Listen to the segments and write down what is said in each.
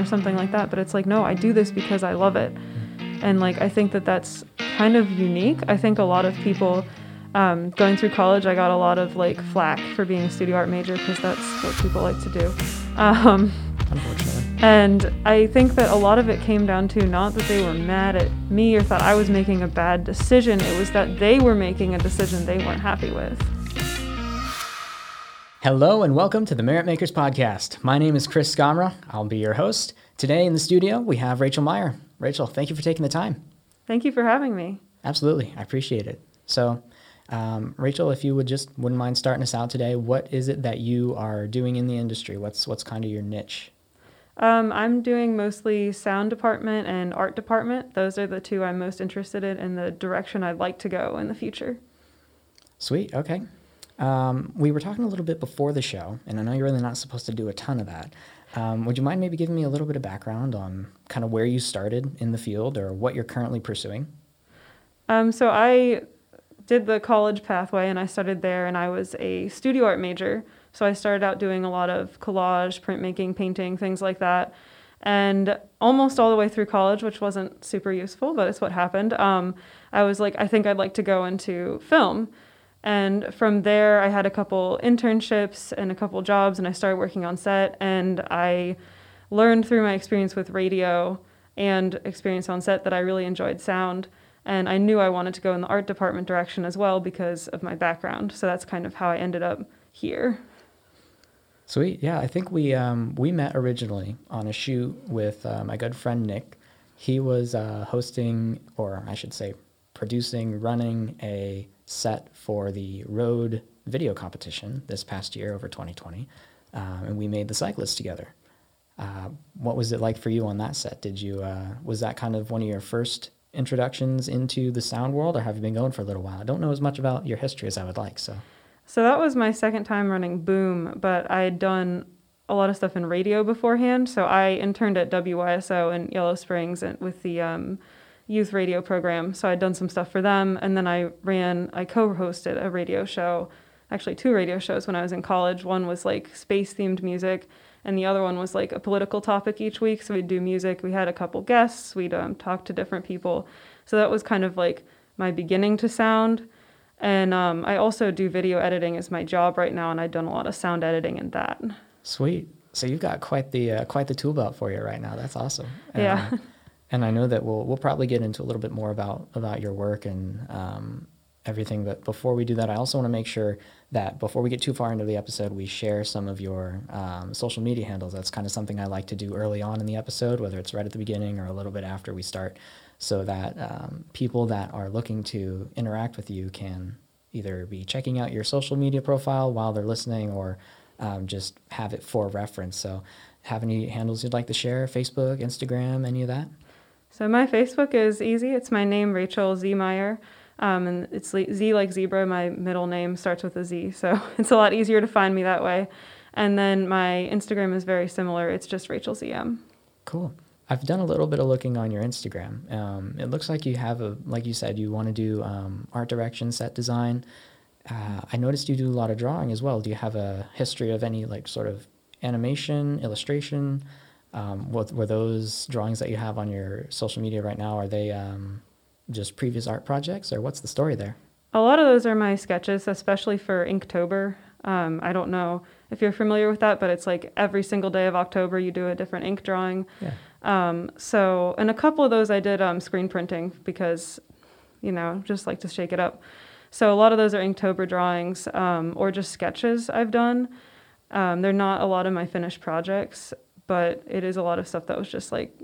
or something like that. But it's like, no, I do this because I love it. And like, I think that that's kind of unique. I think a lot of people um, going through college, I got a lot of like flack for being a studio art major because that's what people like to do. Um, Unfortunately. and I think that a lot of it came down to not that they were mad at me or thought I was making a bad decision, it was that they were making a decision they weren't happy with. Hello and welcome to the Merit Makers Podcast. My name is Chris Scamra. I'll be your host. Today in the studio, we have Rachel Meyer. Rachel, thank you for taking the time. Thank you for having me. Absolutely. I appreciate it. So, um, Rachel, if you would just wouldn't mind starting us out today, what is it that you are doing in the industry? What's what's kind of your niche? Um, I'm doing mostly sound department and art department. Those are the two I'm most interested in and the direction I'd like to go in the future. Sweet. Okay. Um, we were talking a little bit before the show, and I know you're really not supposed to do a ton of that. Um, would you mind maybe giving me a little bit of background on kind of where you started in the field or what you're currently pursuing? Um, so I did the college pathway and I started there and I was a studio art major. So I started out doing a lot of collage, printmaking, painting, things like that. And almost all the way through college, which wasn't super useful, but it's what happened, um, I was like, I think I'd like to go into film. And from there, I had a couple internships and a couple jobs, and I started working on set. And I learned through my experience with radio and experience on set that I really enjoyed sound. And I knew I wanted to go in the art department direction as well because of my background. So that's kind of how I ended up here. Sweet. Yeah, I think we um, we met originally on a shoot with uh, my good friend Nick. He was uh, hosting, or I should say, producing, running a set for the road video competition this past year over 2020, um, and we made the cyclist together. Uh, what was it like for you on that set? Did you uh, was that kind of one of your first introductions into the sound world, or have you been going for a little while? I don't know as much about your history as I would like, so. So that was my second time running Boom, but I had done a lot of stuff in radio beforehand. So I interned at WYSO in Yellow Springs and with the um, youth radio program. So I'd done some stuff for them, and then I ran, I co-hosted a radio show, actually two radio shows when I was in college. One was like space themed music, and the other one was like a political topic each week. So we'd do music. We had a couple guests. We'd um, talk to different people. So that was kind of like my beginning to sound. And um, I also do video editing as my job right now, and I've done a lot of sound editing in that. Sweet. So you've got quite the uh, quite the tool belt for you right now. That's awesome. Yeah. Uh, and I know that we'll we'll probably get into a little bit more about about your work and um, everything. But before we do that, I also want to make sure that before we get too far into the episode, we share some of your um, social media handles. That's kind of something I like to do early on in the episode, whether it's right at the beginning or a little bit after we start so that um, people that are looking to interact with you can either be checking out your social media profile while they're listening or um, just have it for reference. So, have any handles you'd like to share? Facebook, Instagram, any of that? So, my Facebook is easy. It's my name, Rachel Z. Meyer. Um, and it's Z like zebra. My middle name starts with a Z. So, it's a lot easier to find me that way. And then my Instagram is very similar. It's just Rachel ZM. Cool. I've done a little bit of looking on your Instagram. Um, it looks like you have a, like you said, you want to do um, art direction, set design. Uh, I noticed you do a lot of drawing as well. Do you have a history of any like sort of animation, illustration? Um, what were those drawings that you have on your social media right now? Are they um, just previous art projects, or what's the story there? A lot of those are my sketches, especially for Inktober. Um, I don't know if you're familiar with that, but it's like every single day of October you do a different ink drawing. Yeah. Um, so, and a couple of those I did um, screen printing because, you know, just like to shake it up. So a lot of those are Inktober drawings um, or just sketches I've done. Um, they're not a lot of my finished projects, but it is a lot of stuff that was just like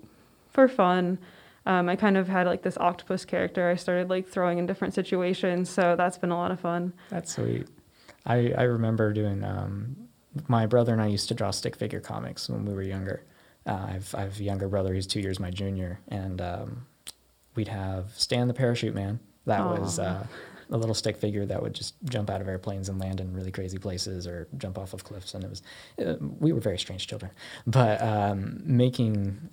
for fun. Um, I kind of had like this octopus character I started like throwing in different situations, so that's been a lot of fun. That's sweet. I, I remember doing, um, my brother and I used to draw stick figure comics when we were younger. Uh, I've, I have a younger brother, he's two years my junior, and um, we'd have Stan the Parachute Man. That Aww. was uh, a little stick figure that would just jump out of airplanes and land in really crazy places or jump off of cliffs. And it was, uh, we were very strange children. But um, making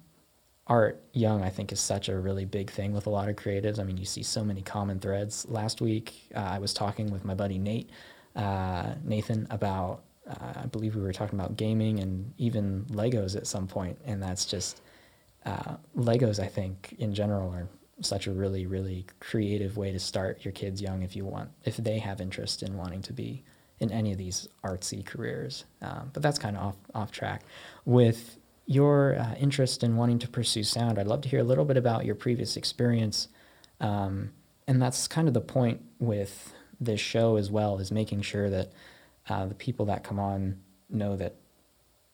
art young, I think, is such a really big thing with a lot of creatives. I mean, you see so many common threads. Last week, uh, I was talking with my buddy Nate, uh, Nathan, about uh, I believe we were talking about gaming and even Legos at some point, and that's just uh, Legos. I think in general are such a really really creative way to start your kids young if you want if they have interest in wanting to be in any of these artsy careers. Um, but that's kind of off off track. With your uh, interest in wanting to pursue sound, I'd love to hear a little bit about your previous experience. Um, and that's kind of the point with this show as well is making sure that uh, the people that come on know that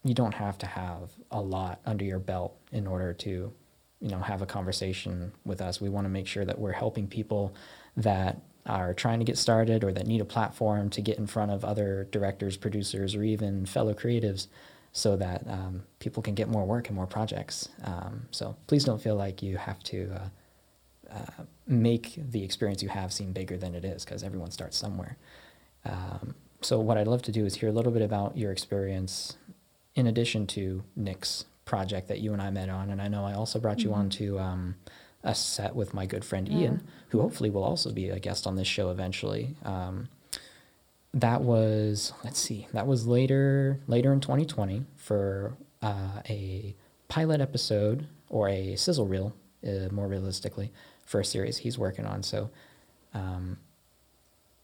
you don't have to have a lot under your belt in order to you know have a conversation with us. We want to make sure that we're helping people that are trying to get started or that need a platform to get in front of other directors producers or even fellow creatives so that um, people can get more work and more projects. Um, so please don't feel like you have to uh, uh, make the experience you have seem bigger than it is because everyone starts somewhere. Um, so what I'd love to do is hear a little bit about your experience in addition to Nick's project that you and I met on. And I know I also brought you mm-hmm. on to um, a set with my good friend. Ian, who hopefully will also be a guest on this show eventually. Um, that was let's see, that was later later in 2020 for uh, a pilot episode or a sizzle reel, uh, more realistically, for a series he's working on. So, um,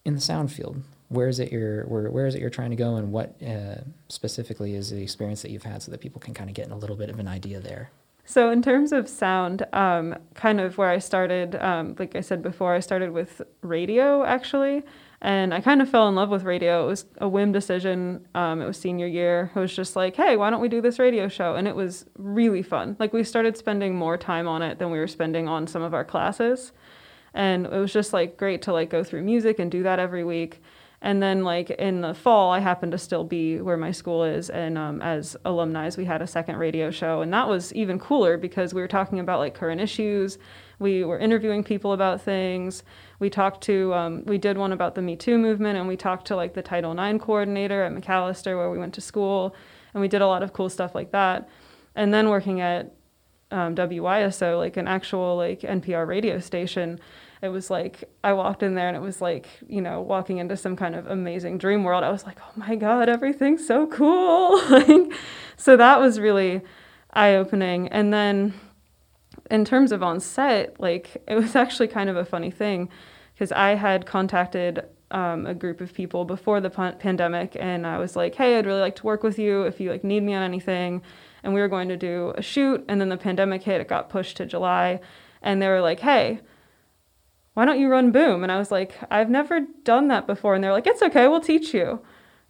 in the sound field, where is it you're where, where is it you're trying to go and what uh, specifically is the experience that you've had so that people can kind of get a little bit of an idea there? So in terms of sound um, kind of where i started um, like i said before i started with radio actually and i kind of fell in love with radio. It was a whim decision um, it was senior year. It was just like hey why don't we do this radio show? And it was really fun. Like we started spending more time on it than we were spending on some of our classes. And it was just like great to like go through music and do that every week and then, like in the fall, I happened to still be where my school is, and um, as alumni, we had a second radio show, and that was even cooler because we were talking about like current issues. We were interviewing people about things. We talked to, um, we did one about the Me Too movement, and we talked to like the Title IX coordinator at Macalester where we went to school, and we did a lot of cool stuff like that. And then working at um, WYSO, like an actual like NPR radio station, it was like I walked in there and it was like, you know, walking into some kind of amazing dream world. I was like, oh my God, everything's so cool. like, so that was really eye opening. And then in terms of on set, like it was actually kind of a funny thing because I had contacted um, a group of people before the pan- pandemic and I was like, hey, I'd really like to work with you if you like need me on anything. And we were going to do a shoot and then the pandemic hit, it got pushed to July. And they were like, hey, why don't you run Boom? And I was like, I've never done that before. And they're like, it's okay, we'll teach you.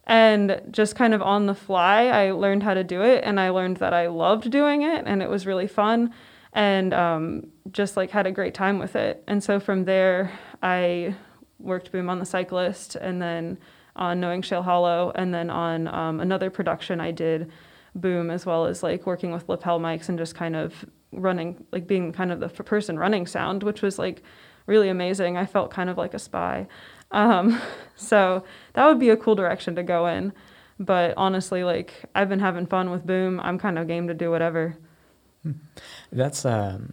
And just kind of on the fly, I learned how to do it. And I learned that I loved doing it and it was really fun. And um, just like had a great time with it. And so from there, I worked Boom on the cyclist and then on Knowing Shale Hollow. And then on um, another production, I did Boom as well as like working with lapel mics and just kind of running, like being kind of the person running sound, which was like really amazing. I felt kind of like a spy. Um, so that would be a cool direction to go in. But honestly, like I've been having fun with Boom. I'm kind of game to do whatever. That's um,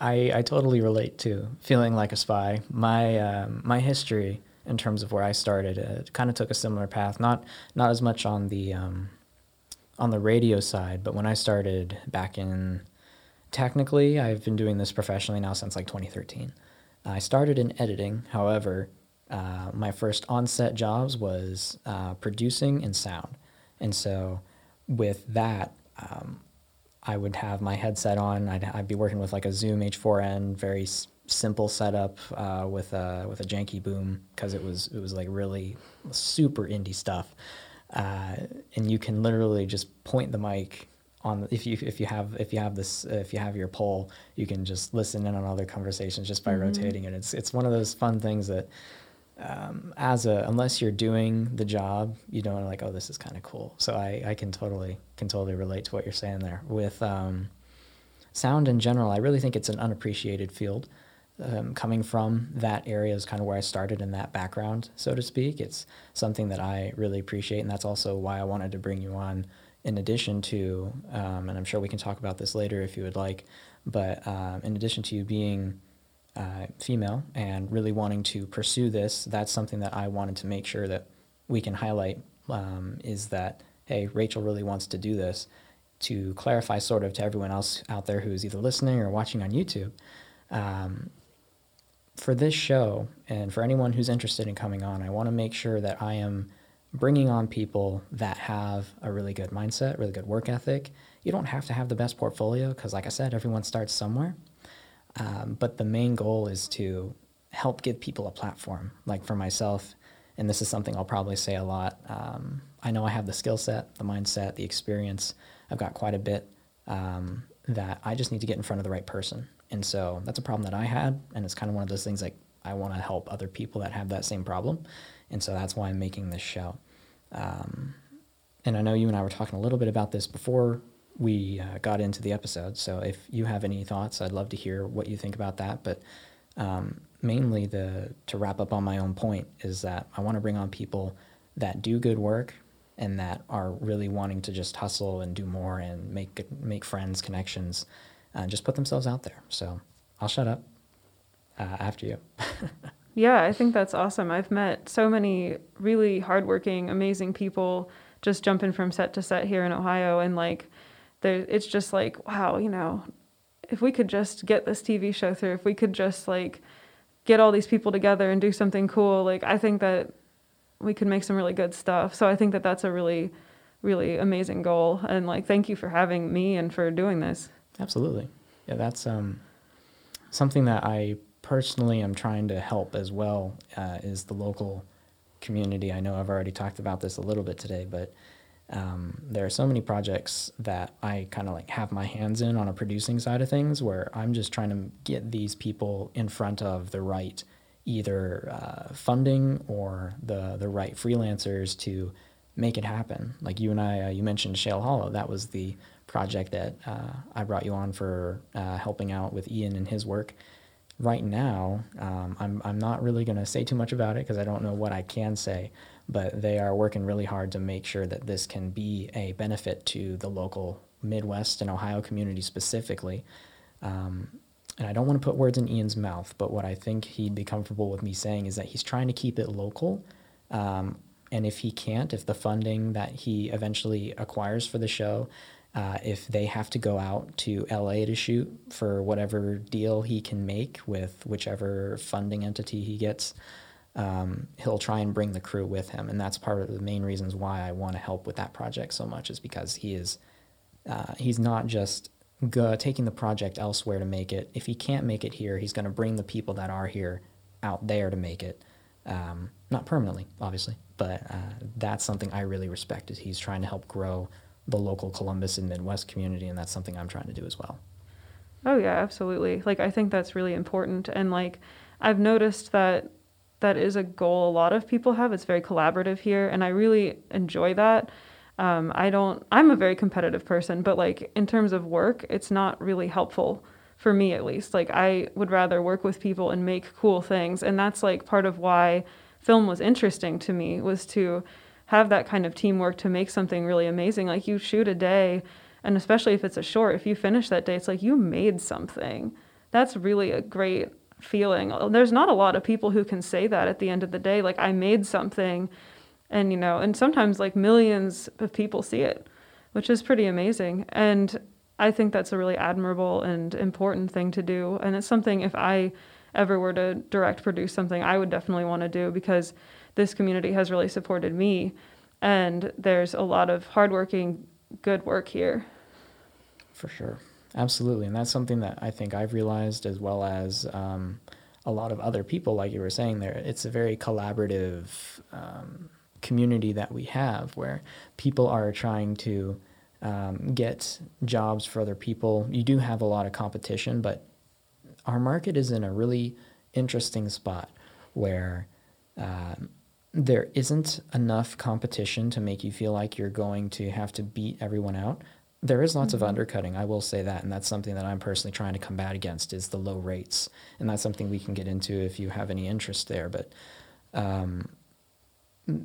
I I totally relate to feeling like a spy. My um, my history in terms of where I started it kind of took a similar path. Not not as much on the um, on the radio side, but when I started back in technically, I've been doing this professionally now since like 2013. I started in editing, however, uh, my first on-set jobs was uh, producing and sound, and so with that, um, I would have my headset on. I'd, I'd be working with like a Zoom H4n, very s- simple setup uh, with a with a janky boom because it was it was like really super indie stuff, uh, and you can literally just point the mic on if you if you have if you have this if you have your pole you can just listen in on other conversations just by mm-hmm. rotating. It it's it's one of those fun things that um, as a unless you're doing the job you don't like oh this is kind of cool. So I, I can totally can totally relate to what you're saying there. With um, sound in general I really think it's an unappreciated field um, coming from that area is kind of where I started in that background so to speak. It's something that I really appreciate and that's also why I wanted to bring you on in addition to, um, and I'm sure we can talk about this later if you would like, but um, in addition to you being uh, female and really wanting to pursue this, that's something that I wanted to make sure that we can highlight um, is that hey, Rachel really wants to do this. To clarify, sort of, to everyone else out there who's either listening or watching on YouTube, um, for this show and for anyone who's interested in coming on, I want to make sure that I am bringing on people that have a really good mindset, really good work ethic. You don't have to have the best portfolio because, like I said, everyone starts somewhere. Um, but the main goal is to help give people a platform. Like for myself, and this is something I'll probably say a lot. Um, I know I have the skill set, the mindset, the experience. I've got quite a bit um, that I just need to get in front of the right person. And so that's a problem that I had, and it's kind of one of those things like I want to help other people that have that same problem, and so that's why I'm making this show. Um, and I know you and I were talking a little bit about this before we uh, got into the episode. So if you have any thoughts, I'd love to hear what you think about that. But um, mainly, the to wrap up on my own point is that I want to bring on people that do good work and that are really wanting to just hustle and do more and make make friends, connections, and just put themselves out there. So I'll shut up uh, after you. yeah, I think that's awesome. I've met so many really hardworking, amazing people just jumping from set to set here in Ohio, and like, there, it's just like, wow, you know, if we could just get this TV show through, if we could just like get all these people together and do something cool, like I think that we could make some really good stuff. So I think that that's a really, really amazing goal. And like, thank you for having me and for doing this. Absolutely. Yeah, that's um, something that I personally am trying to help as well uh, is the local community. I know I've already talked about this a little bit today, but um, there are so many projects that I kind of like have my hands in on a producing side of things where I'm just trying to get these people in front of the right either uh, funding or the the right freelancers to make it happen. Like you and I, uh, you mentioned Shale Hollow. That was the project that uh, I brought you on for uh, helping out with Ian and his work. Right now, um, I'm I'm not really going to say too much about it because I don't know what I can say. But they are working really hard to make sure that this can be a benefit to the local Midwest and Ohio community specifically. Um, and I don't want to put words in Ian's mouth, but what I think he'd be comfortable with me saying is that he's trying to keep it local. Um, and if he can't, if the funding that he eventually acquires for the show, uh, if they have to go out to LA to shoot for whatever deal he can make with whichever funding entity he gets, um, he'll try and bring the crew with him. And that's part of the main reasons why I want to help with that project so much, is because he is uh, he's not just go, taking the project elsewhere to make it. If he can't make it here, he's going to bring the people that are here out there to make it. Um, not permanently, obviously, but uh, that's something I really respect. Is he's trying to help grow the local Columbus and Midwest community, and that's something I'm trying to do as well. Oh yeah, absolutely. Like I think that's really important, and like I've noticed that that is a goal a lot of people have. It's very collaborative here, and I really enjoy that. Um, I don't, I'm a very competitive person, but like in terms of work, it's not really helpful for me at least. Like I would rather work with people and make cool things. And that's like part of why film was interesting to me was to have that kind of teamwork to make something really amazing. Like you shoot a day, and especially if it's a short, if you finish that day, it's like you made something. That's really a great feeling. Oh, there's not a lot of people who can say that at the end of the day. Like I made something and you know and sometimes like millions of people see it which is pretty amazing and i think that's a really admirable and important thing to do and it's something if i ever were to direct produce something i would definitely want to do because this community has really supported me and there's a lot of hardworking good work here. For sure. Absolutely. And that's something that i think i've realized as well as um, a lot of other people like you were saying there it's a very collaborative um, community that we have where people are trying to um, get jobs for other people. You do have a lot of competition, but our market is in a really interesting spot where um, there isn't enough competition to make you feel like you're going to have to beat everyone out. There is lots mm-hmm. of undercutting, I will say that, and that's something that I'm personally trying to combat against is the low rates, and that's something we can get into if you have any interest there. But um,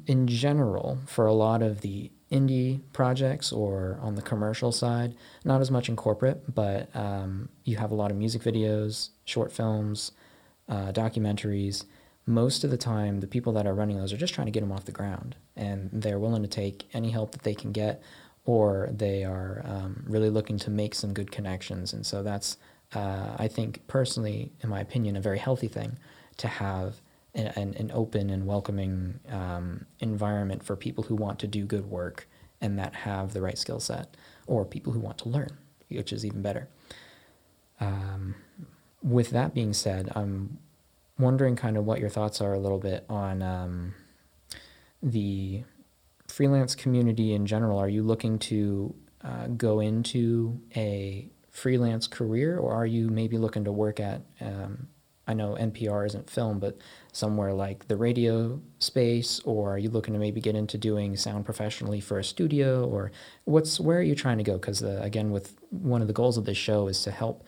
in general, for a lot of the indie projects or on the commercial side, not as much in corporate, but um, you have a lot of music videos, short films, uh, documentaries. Most of the time, the people that are running those are just trying to get them off the ground, and they're willing to take any help that they can get, or they are um, really looking to make some good connections. And so that's, uh, I think, personally, in my opinion, a very healthy thing to have an, an open and welcoming um, environment for people who want to do good work and that have the right skill set, or people who want to learn, which is even better. Um, with that being said, I'm wondering kind of what your thoughts are a little bit on um, the freelance community in general. Are you looking to uh, go into a freelance career, or are you maybe looking to work at? Um, I know NPR isn't film, but somewhere like the radio space, or are you looking to maybe get into doing sound professionally for a studio, or what's where are you trying to go? Because uh, again, with one of the goals of this show is to help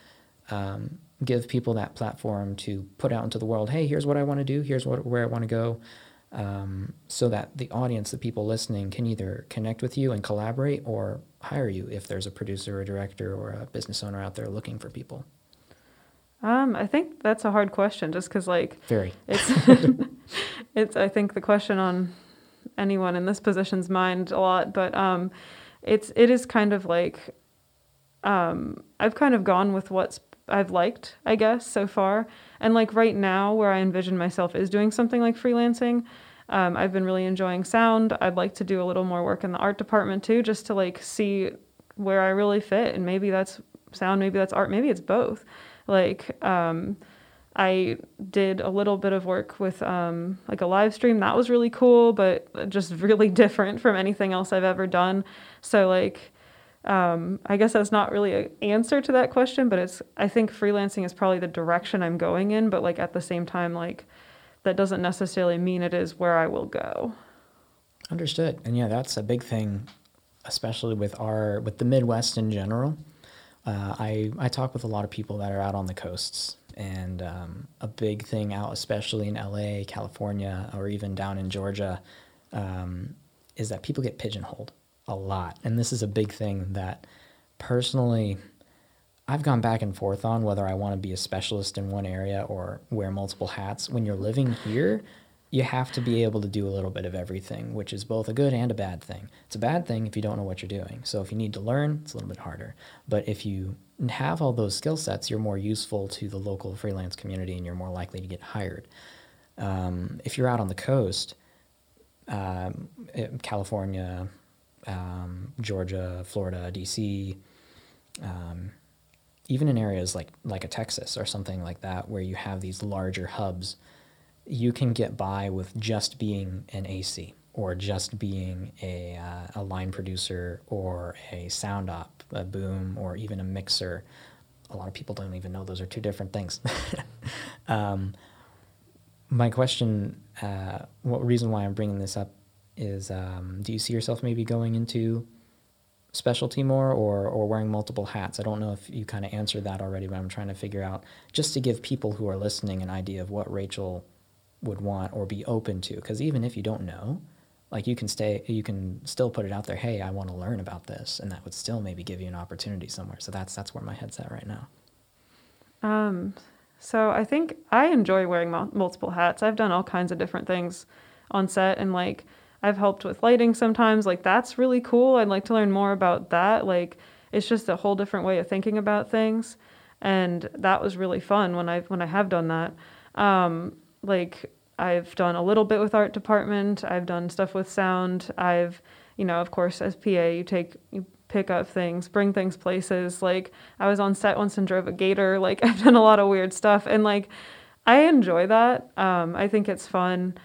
um, give people that platform to put out into the world. Hey, here's what I want to do. Here's what where I want to go. Um, so that the audience, the people listening, can either connect with you and collaborate, or hire you if there's a producer, or a director, or a business owner out there looking for people. Um, I think that's a hard question, just because like very it's it's I think the question on anyone in this position's mind a lot, but um, it's it is kind of like um, I've kind of gone with what's I've liked, I guess, so far. And like right now, where I envision myself is doing something like freelancing. Um, I've been really enjoying sound. I'd like to do a little more work in the art department too, just to like see where I really fit. And maybe that's sound, maybe that's art, maybe it's both. Like, um, I did a little bit of work with um, like a live stream. That was really cool, but just really different from anything else I've ever done. So, like, um, I guess that's not really an answer to that question, but it's, I think freelancing is probably the direction I'm going in, but like at the same time, like, that doesn't necessarily mean it is where I will go. Understood. And yeah, that's a big thing, especially with our, with the Midwest in general uh, I, I talk with a lot of people that are out on the coasts, and um, a big thing out, especially in LA, California, or even down in Georgia, um, is that people get pigeonholed a lot. And this is a big thing that personally I've gone back and forth on whether I want to be a specialist in one area or wear multiple hats. When you're living here, you have to be able to do a little bit of everything, which is both a good and a bad thing. It's a bad thing if you don't know what you're doing. So if you need to learn, it's a little bit harder. But if you have all those skill sets, you're more useful to the local freelance community and you're more likely to get hired. Um, if you're out on the coast, um, California, um, Georgia, Florida, DC, um, even in areas like like a Texas or something like that, where you have these larger hubs you can get by with just being an AC or just being a, uh, a line producer or a sound op, a boom, or even a mixer. A lot of people don't even know those are two different things. um, my question, uh, what reason why I'm bringing this up is um, do you see yourself maybe going into specialty more or, or wearing multiple hats? I don't know if you kind of answered that already, but I'm trying to figure out just to give people who are listening an idea of what Rachel would want or be open to because even if you don't know like you can stay you can still put it out there hey i want to learn about this and that would still maybe give you an opportunity somewhere. So that's that's where my head's at right now. Um so i think i enjoy wearing multiple hats. I've done all kinds of different things on set and like i've helped with lighting sometimes like that's really cool i'd like to learn more about that like it's just a whole different way of thinking about things and that was really fun when i when i have done that um, like I've done a little bit with art department. I've done stuff with sound. I've, you know, of course, as PA, you take you pick up things, bring things places. Like I was on set once and drove a gator. Like I've done a lot of weird stuff, and like I enjoy that. Um, I think it's fun.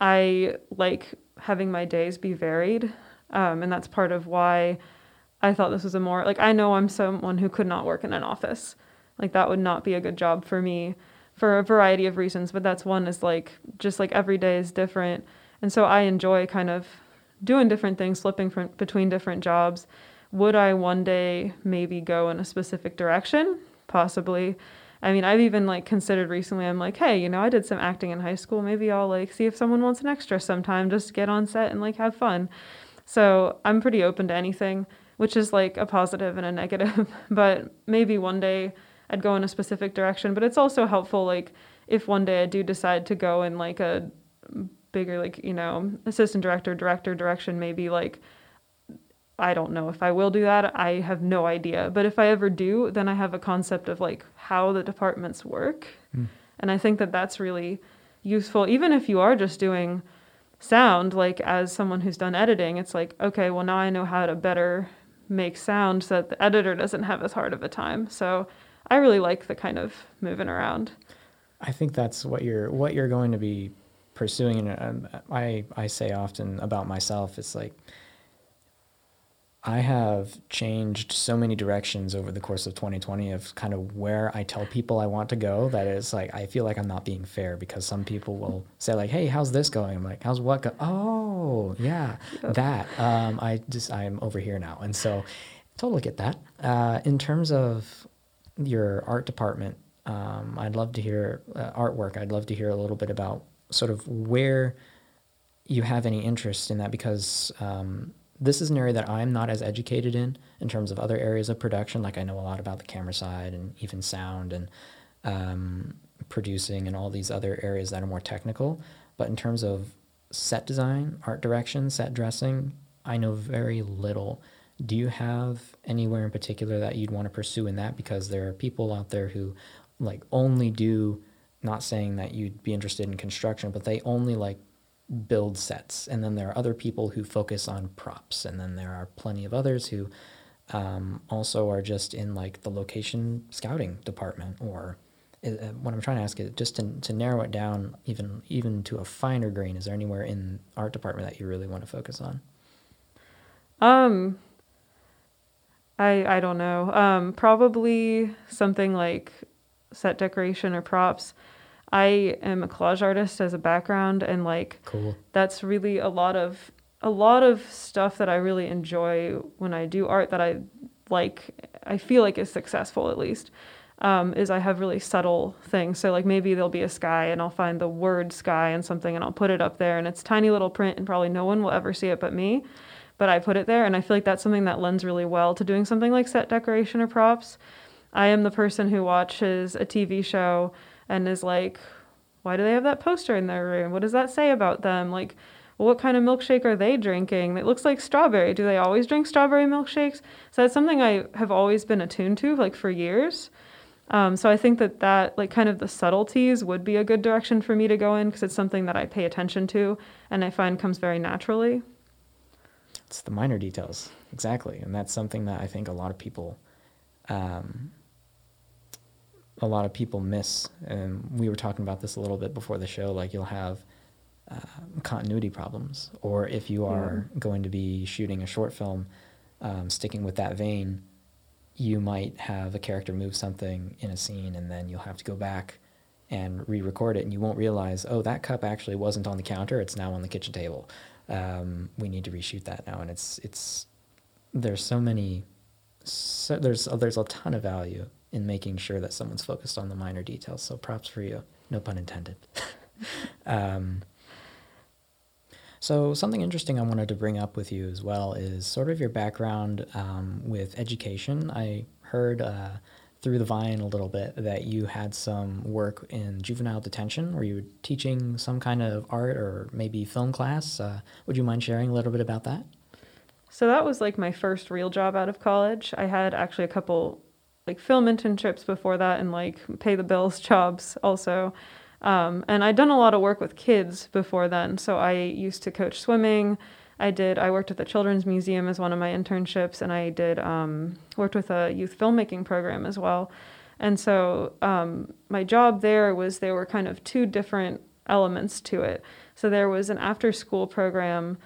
I like having my days be varied, um, and that's part of why I thought this was a more like I know I'm someone who could not work in an office. Like that would not be a good job for me for a variety of reasons, but that's one is like just like every day is different. And so I enjoy kind of doing different things, slipping from between different jobs. Would I one day maybe go in a specific direction? Possibly. I mean, I've even like considered recently, I'm like, hey, you know, I did some acting in high school. Maybe I'll like see if someone wants an extra sometime, just get on set and like have fun. So I'm pretty open to anything, which is like a positive and a negative. but maybe one day I'd go in a specific direction. But it's also helpful, like, if one day I do decide to go in like a bigger, like, you know, assistant director, director direction, maybe like, I don't know if I will do that. I have no idea. But if I ever do, then I have a concept of like how the departments work. Mm. And I think that that's really useful, even if you are just doing sound, like as someone who's done editing, it's like, okay, well, now I know how to better make sound so that the editor doesn't have as hard of a time. So I really like the kind of moving around. I think that's what you're what you're going to be pursuing. And um, I I say often about myself, it's like I have changed so many directions over the course of 2020 of kind of where I tell people I want to go that is like I feel like I'm not being fair because some people will say like hey how's this going? I'm like how's what go oh yeah that um, I just I'm over here now. And so totally get that. Uh, in terms of your art department um, I'd love to hear uh, artwork. I'd love to hear a little bit about sort of where you have any interest in that because um, this is an area that I'm not as educated in in terms of other areas of production. Like I know a lot about the camera side and even sound and um, producing and all these other areas that are more technical. But in terms of set design, art direction, set dressing, I know very little. Do you have anywhere in particular that you'd want to pursue in that? Because there are people out there who like only do, not saying that you'd be interested in construction, but they only like build sets. And then there are other people who focus on props. And then there are plenty of others who um, also are just in like the location scouting department or uh, what I'm trying to ask is just to, to narrow it down even even to a finer grain. Is there anywhere in art department that you really want to focus on? Um, I I don't know. Um, probably something like set decoration or props. I am a collage artist as a background, and like Cool. that's really a lot of a lot of stuff that I really enjoy when I do art that I like. I feel like is successful at least. Um, is I have really subtle things. So like maybe there'll be a sky and I'll find the word sky and something and I'll put it up there and it's tiny little print and probably no one will ever see it but me. But I put it there and I feel like that's something that lends really well to doing something like set decoration or props. I am the person who watches a TV show and is like, why do they have that poster in their room? What does that say about them? Like, what kind of milkshake are they drinking? It looks like strawberry. Do they always drink strawberry milkshakes? So that's something I have always been attuned to, like for years. Um, so I think that that, like, kind of the subtleties would be a good direction for me to go in because it's something that I pay attention to and I find comes very naturally. It's the minor details, exactly, and that's something that I think a lot of people, um, a lot of people miss. And we were talking about this a little bit before the show. Like you'll have uh, continuity problems, or if you are going to be shooting a short film, um, sticking with that vein, you might have a character move something in a scene, and then you'll have to go back and re-record it, and you won't realize, oh, that cup actually wasn't on the counter; it's now on the kitchen table um, we need to reshoot that now and it's it's there's so many so there's there's a ton of value in making sure that someone's focused on the minor details so props for you no pun intended um, so something interesting i wanted to bring up with you as well is sort of your background um, with education i heard uh, through the vine a little bit that you had some work in juvenile detention where you were teaching some kind of art or maybe film class. Uh, would you mind sharing a little bit about that? So that was like my first real job out of college. I had actually a couple like film internships before that and like pay the bills jobs also. Um, and I'd done a lot of work with kids before then. So I used to coach swimming. I did. I worked at the Children's Museum as one of my internships, and I did um, worked with a youth filmmaking program as well. And so um, my job there was there were kind of two different elements to it. So there was an after-school program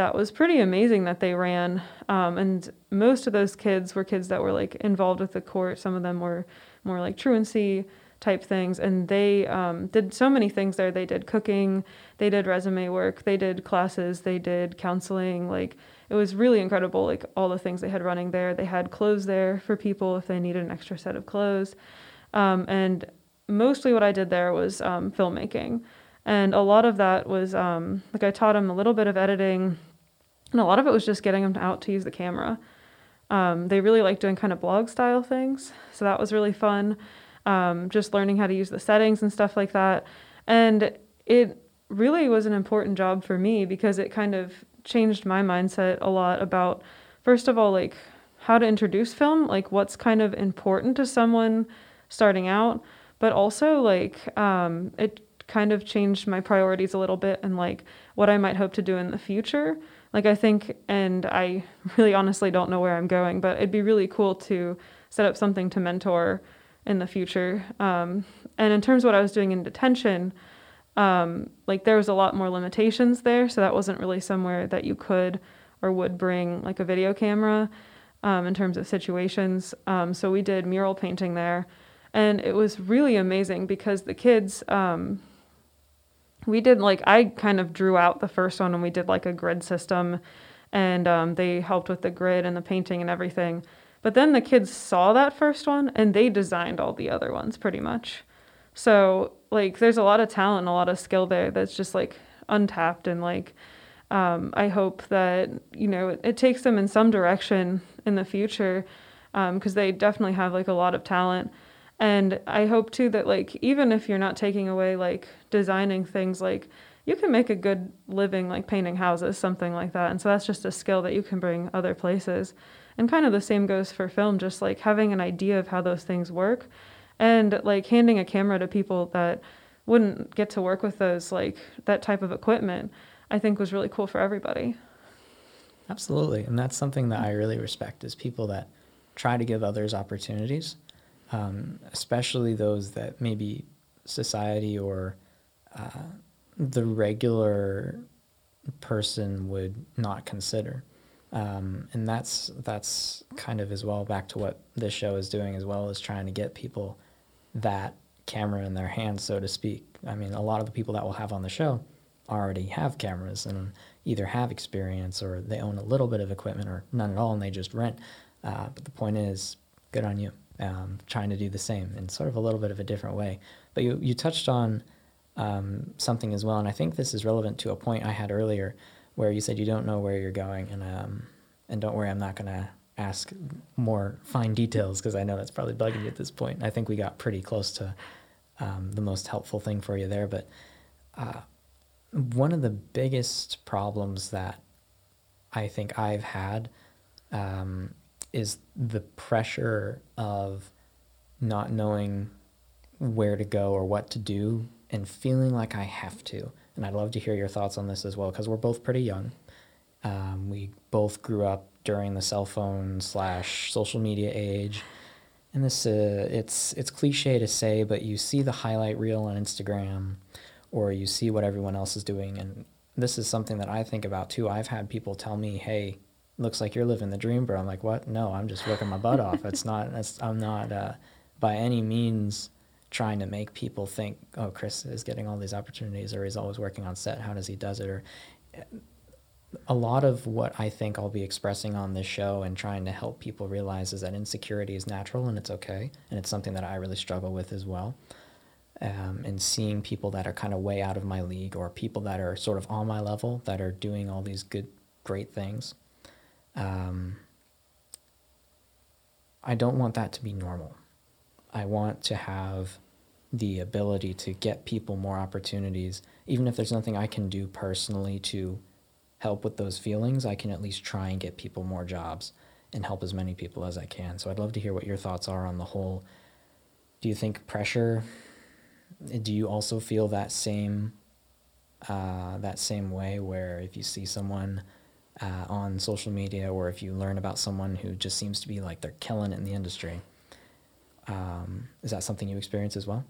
that was pretty amazing that they ran, um, and most of those kids were kids that were like involved with the court. Some of them were more like truancy type things. And they um, did so many things there. They did cooking. They did resume work. They did classes. They did counseling. Like it was really incredible like all the things they had running there. They had clothes there for people if they needed an extra set of clothes. Um, and mostly what i did there was um, filmmaking. And a lot of that was um, like i taught them a little bit of editing and a lot of it was just getting them out to use the camera um, they really liked doing kind of blog style things so that was really fun um, just learning how to use the settings and stuff like that. And it really was an important job for me because it kind of changed my mindset a lot about, first of all, like how to introduce film, like what's kind of important to someone starting out, but also like um, it kind of changed my priorities a little bit and like what I might hope to do in the future. Like I think, and I really honestly don't know where I'm going, but it'd be really cool to set up something to mentor in the future. Um, and in terms of what I was doing in detention, um, like there was a lot more limitations there, so that wasn't really somewhere that you could or would bring like a video camera um, in terms of situations. Um, so we did mural painting there, and it was really amazing because the kids. Um, we did like I kind of drew out the first one and we did like a grid system, and um, they helped with the grid and the painting and everything. But then the kids saw that first one and they designed all the other ones pretty much. So like there's a lot of talent and a lot of skill there that's just like untapped and like um, I hope that you know it, it, takes them in some direction in the future because um, they definitely have like a lot of talent and I hope too that like even if you're not taking away like designing things like you can make a good living like painting houses something like that. And so that's just a skill that you can bring other places. And kind of the same goes for film just like having an idea of how those things work and like handing a camera to people that wouldn't get to work with those like that type of equipment i think was really cool for everybody. Absolutely. And that's something that i really respect is people that try to give others opportunities um, especially those that maybe society or uh, the regular person would not consider um, and that's that's kind of as well back to what this show is doing as well as trying to get people that camera in their hands, so to speak. I mean, a lot of the people that we'll have on the show already have cameras and either have experience or they own a little bit of equipment or none at all and they just rent. Uh, but the point is, good on you. Um, trying to do the same in sort of a little bit of a different way. But you, you touched on um, something as well, and I think this is relevant to a point I had earlier where you said you don't know where you're going, and um, and don't worry, I'm not gonna ask more fine details because I know that's probably bugging you at this point. I think we got pretty close to um, the most helpful thing for you there. But uh, one of the biggest problems that I think I've had um, is the pressure of not knowing where to go or what to do and feeling like I have to. And I'd love to hear your thoughts on this as well because we're both pretty young. Um, we both grew up during the cell phone slash social media age. And this, uh, it's it's cliche to say, but you see the highlight reel on Instagram, or you see what everyone else is doing, and this is something that I think about too. I've had people tell me, "Hey, looks like you're living the dream, bro." I'm like, "What? No, I'm just working my butt off. It's not. I'm not uh, by any means trying to make people think, oh, Chris is getting all these opportunities, or he's always working on set. How does he does it? Or a lot of what I think I'll be expressing on this show and trying to help people realize is that insecurity is natural and it's okay. And it's something that I really struggle with as well. Um, and seeing people that are kind of way out of my league or people that are sort of on my level that are doing all these good, great things. Um, I don't want that to be normal. I want to have the ability to get people more opportunities, even if there's nothing I can do personally to help with those feelings, I can at least try and get people more jobs and help as many people as I can. So I'd love to hear what your thoughts are on the whole. Do you think pressure? Do you also feel that same uh, that same way where if you see someone uh, on social media or if you learn about someone who just seems to be like they're killing it in the industry, um, is that something you experience as well?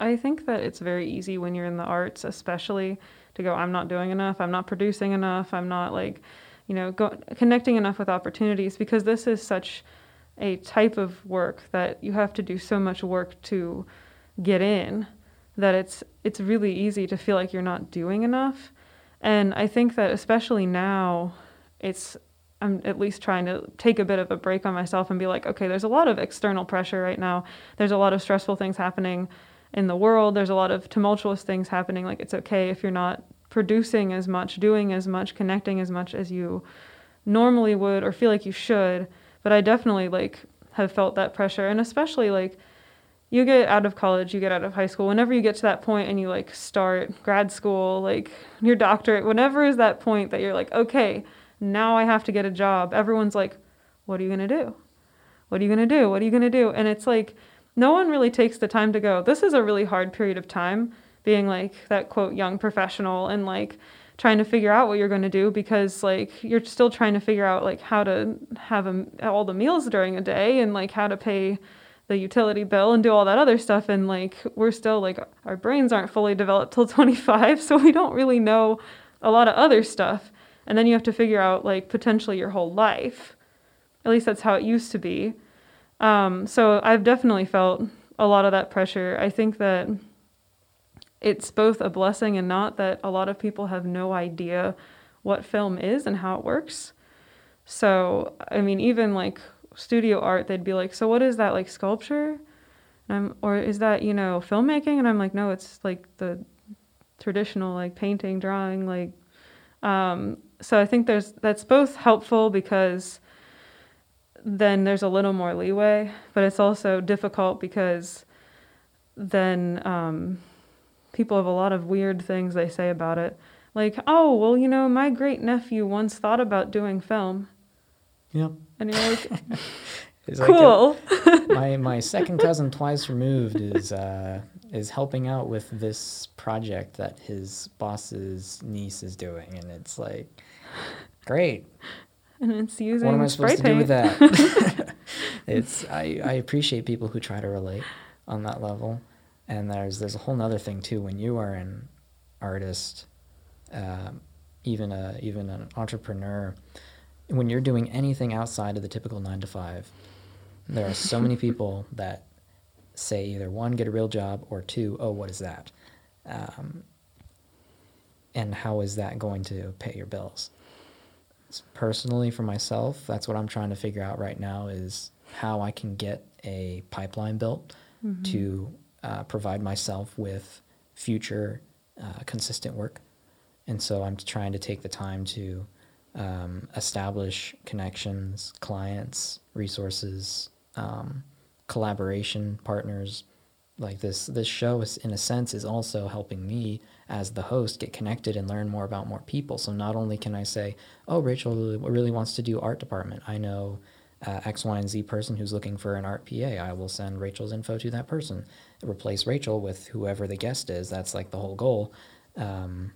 I think that it's very easy when you're in the arts, especially to go, I'm not doing enough, I'm not producing enough, I'm not like, you know, go, connecting enough with opportunities because this is such a type of work that you have to do so much work to get in that it's it's really easy to feel like you're not doing enough. And I think that especially now it's I'm at least trying to take a bit of a break on myself and be like, okay, there's a lot of external pressure right now. There's a lot of stressful things happening in the world. There's a lot of tumultuous things happening. Like it's okay if you're not producing as much, doing as much, connecting as much as you normally would or feel like you should. But I definitely like have felt that pressure and especially like you get out of college, you get out of high school, whenever you get to that point and you like start grad school, like your doctorate, whenever is that point that you're like, okay, now I have to get a job, everyone's like, what are you going to do? What are you going to do? What are you going to do? And it's like, no one really takes the time to go, this is a really hard period of time, being like that quote, young professional and like, trying to figure out what you're going to do because like you're still trying to figure out like how to have a, all the meals during a day and like how to pay the utility bill and do all that other stuff and like we're still like our brains aren't fully developed till 25 so we don't really know a lot of other stuff. And then you have to figure out like potentially your whole life. At least that's how it used to be. Um, so i've definitely felt a lot of that pressure. I think that it's both a blessing and not that a lot of people have no idea what film is and how it works. So i mean even like studio art, they'd be like, "So what is that like sculpture?" And I'm, or is that you know filmmaking? And I'm like, "No, it's like the traditional like painting, drawing, like." Um, so I think there's that's both helpful because then there's a little more leeway, but it's also difficult because then um, people have a lot of weird things they say about it. Like, oh, well, you know, my great nephew once thought about doing film. Yep. And you're like, It's like cool. a- my my second cousin twice removed is uh, is helping out with this project that his boss's niece is doing, and it's like, great. and it's using What am I spray supposed to do with that? it's I, I appreciate people who try to relate on that level, and there's there's a whole other thing too when you are an artist, um, even a even an entrepreneur, when you're doing anything outside of the typical nine to five, there are so many people that say either one get a real job or two oh what is that, um, and how is that going to pay your bills? personally for myself that's what i'm trying to figure out right now is how i can get a pipeline built to uh, provide myself with future uh, consistent work. And so i'm trying to take the time to um, establish connections clients resources um, collaboration partners. Like this this show is in a sense is also helping me as the host get connected and learn more about more people. So not only can i say oh rachel really, wants to do art department. I know uh, x y and z person who's looking for an art pa i will send rachel's info to that person. Replace rachel with whoever the guest is. That's like the whole goal. Um,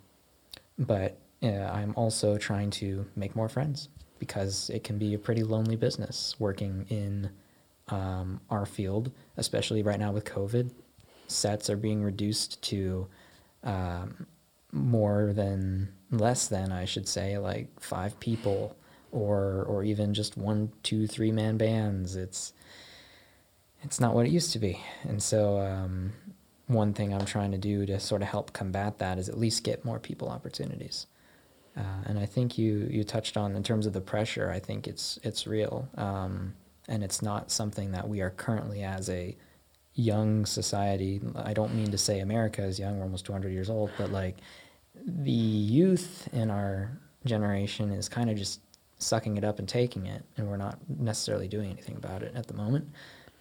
but i'm also trying to make more friends because it can be a pretty lonely business working in um, our field, especially right now with COVID. Sets are being reduced to um, more than less than I should say, like five people, or or even just one, two, three man bands. It's it's not what it used to be, and so um, one thing I'm trying to do to sort of help combat that is at least get more people opportunities. Uh, and I think you you touched on in terms of the pressure. I think it's it's real, um, and it's not something that we are currently as a young society. I don't mean to say America is young; we're almost 200 years old, but like the youth in our generation is kind of just sucking it up and taking it, and we're not necessarily doing anything about it at the moment.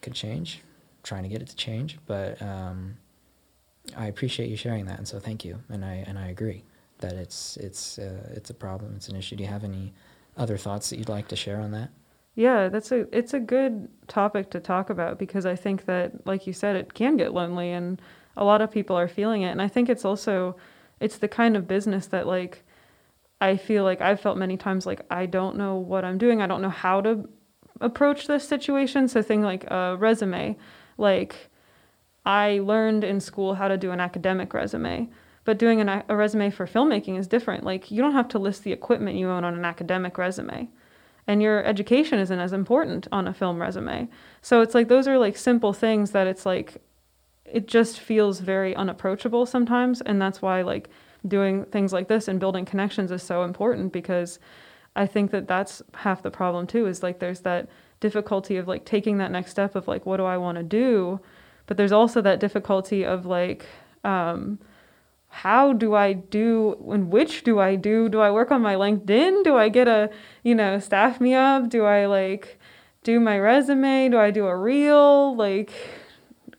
Could change. trying to get it to change, but um, I appreciate you sharing that, and so thank you. And I and I agree that it's it's uh, it's a problem. It's an issue. Do you have any other thoughts that you'd like to share on that? Yeah, that's a it's a good topic to talk about because I think that like you said it can get lonely and a lot of people are feeling it and I think it's also it's the kind of business that like I feel like I've felt many times like I don't know what I'm doing. I don't know how to approach this situation. So thing like a resume, like I learned in school how to do an academic resume, but doing an, a resume for filmmaking is different. Like you don't have to list the equipment you own on an academic resume and your education isn't as important on a film resume. So it's like those are like simple things that it's like it just feels very unapproachable sometimes and that's why like doing things like this and building connections is so important because I think that that's half the problem too is like there's that difficulty of like taking that next step of like what do I want to do but there's also that difficulty of like um, how do I do and which do I do? Do I work on my LinkedIn? Do I get a, you know, staff me up? Do I like do my resume? Do I do a reel? Like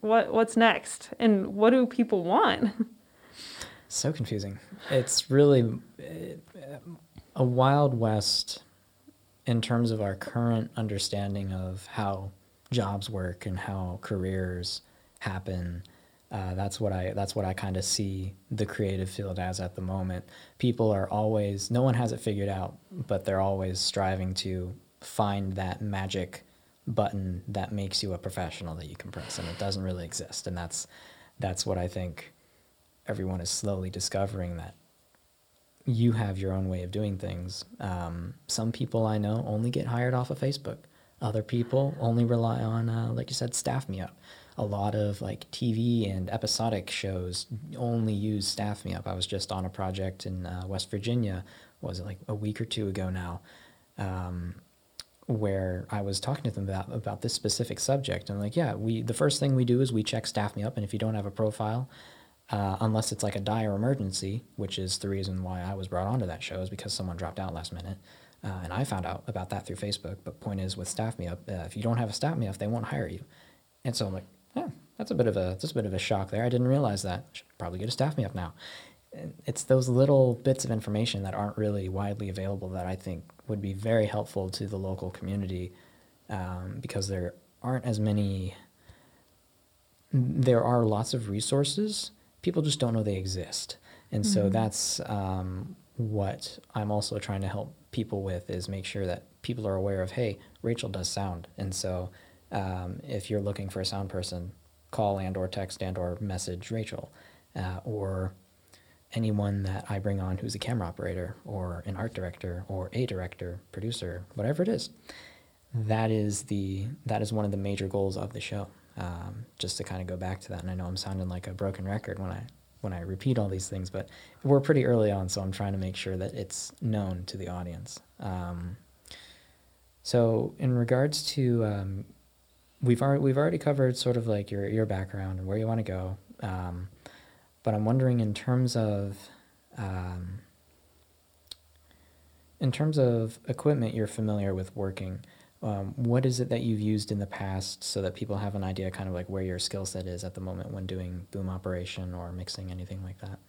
what what's next and what do people want so confusing it's really uh, a wild west in terms of our current understanding of how jobs work and how careers happen uh, that's what I that's what I kind of see the creative field as at the moment. People are always no one has it figured out, but they're always striving to find that magic button that makes you a professional that you can press, and it doesn't really exist. And that's that's what I think everyone is slowly discovering that you have your own way of doing things. Um, some people I know only get hired off of Facebook. Other people only rely on, uh, like you said, Staff Me Up a lot of like TV and episodic shows only use Staff Me Up. I was just on a project in uh, West Virginia, was it like a week or two ago now, um, where I was talking to them about about this specific subject. And like, yeah, we the first thing we do is we check Staff Me Up, and if you don't have a profile, uh, unless it's like a dire emergency, which is the reason why I was brought onto that show, is because someone dropped out last minute. Uh, and I found out about that through Facebook. But point is, with Staff Me Up, uh, if you don't have a Staff Me Up, they won't hire you. And so I'm like, yeah, that's a bit of a that's a bit of a shock there. I didn't realize that. Should probably get a staff me up now. It's those little bits of information that aren't really widely available that I think would be very helpful to the local community um, because there aren't as many. There are lots of resources. People just don't know they exist, and mm-hmm. so that's um, what I'm also trying to help people with is make sure that people are aware of. Hey, Rachel does sound, and so um, if you're looking for a sound person, call and or text and or message Rachel, uh, or anyone that I bring on who's a camera operator or an art director or a director, producer, whatever it is. That is the that is one of the major goals of the show. Um, just to kind of go back to that, and I know I'm sounding like a broken record when I when I repeat all these things, but we're pretty early on, so I'm trying to make sure that it's known to the audience. Um, so, in regards to um, we've already we've already covered sort of like your your background and where you want to go. Um, but I'm wondering in terms of um, in terms of equipment you're familiar with working. Um, what is it that you've used in the past so that people have an idea kind of like where your skill set is at the moment when doing boom operation or mixing anything like that?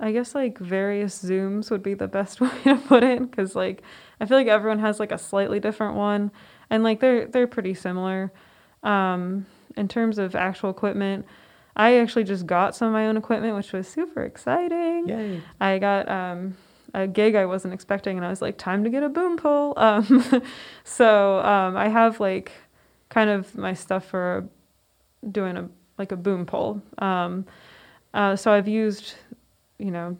I guess like various zooms would be the best way to put it because like I feel like everyone has like a slightly different one and like they're they're pretty similar. Um, in terms of actual equipment, I actually just got some of my own equipment, which was super exciting. Yay! I got um, a gig I wasn't expecting, and I was like, time to get a boom pole. Um, so um, I have like kind of my stuff for doing a like a boom pole. Um, uh, so I've used, you know,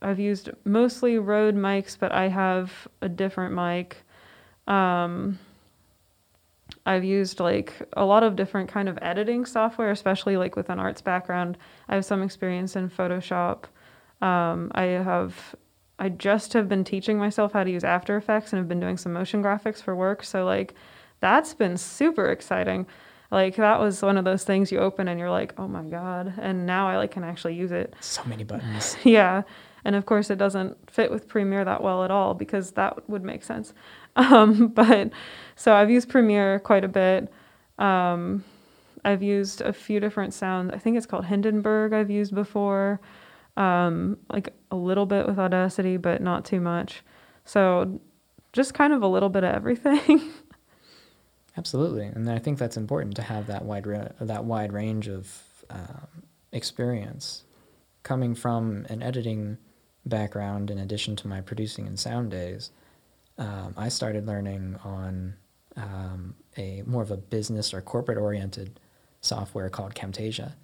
I've used mostly Rode mics, but I have a different mic. Um, I've used like a lot of different kind of editing software, especially like with an arts background. I have some experience in Photoshop. Um, I have I just have been teaching myself how to use After Effects and have been doing some motion graphics for work. So like that's been super exciting. Like that was one of those things you open and you're like, "Oh my god." And now I like can actually use it. So many buttons. yeah. And of course it doesn't fit with Premiere that well at all because that would make sense. Um, but so I've used Premiere quite a bit. Um, I've used a few different sounds. I think it's called Hindenburg. I've used before, um, like a little bit with Audacity, but not too much. So just kind of a little bit of everything. Absolutely, and I think that's important to have that wide ra- that wide range of um, experience coming from an editing background in addition to my producing and sound days um, I started learning on um, a more of a business or corporate oriented software called Camtasia,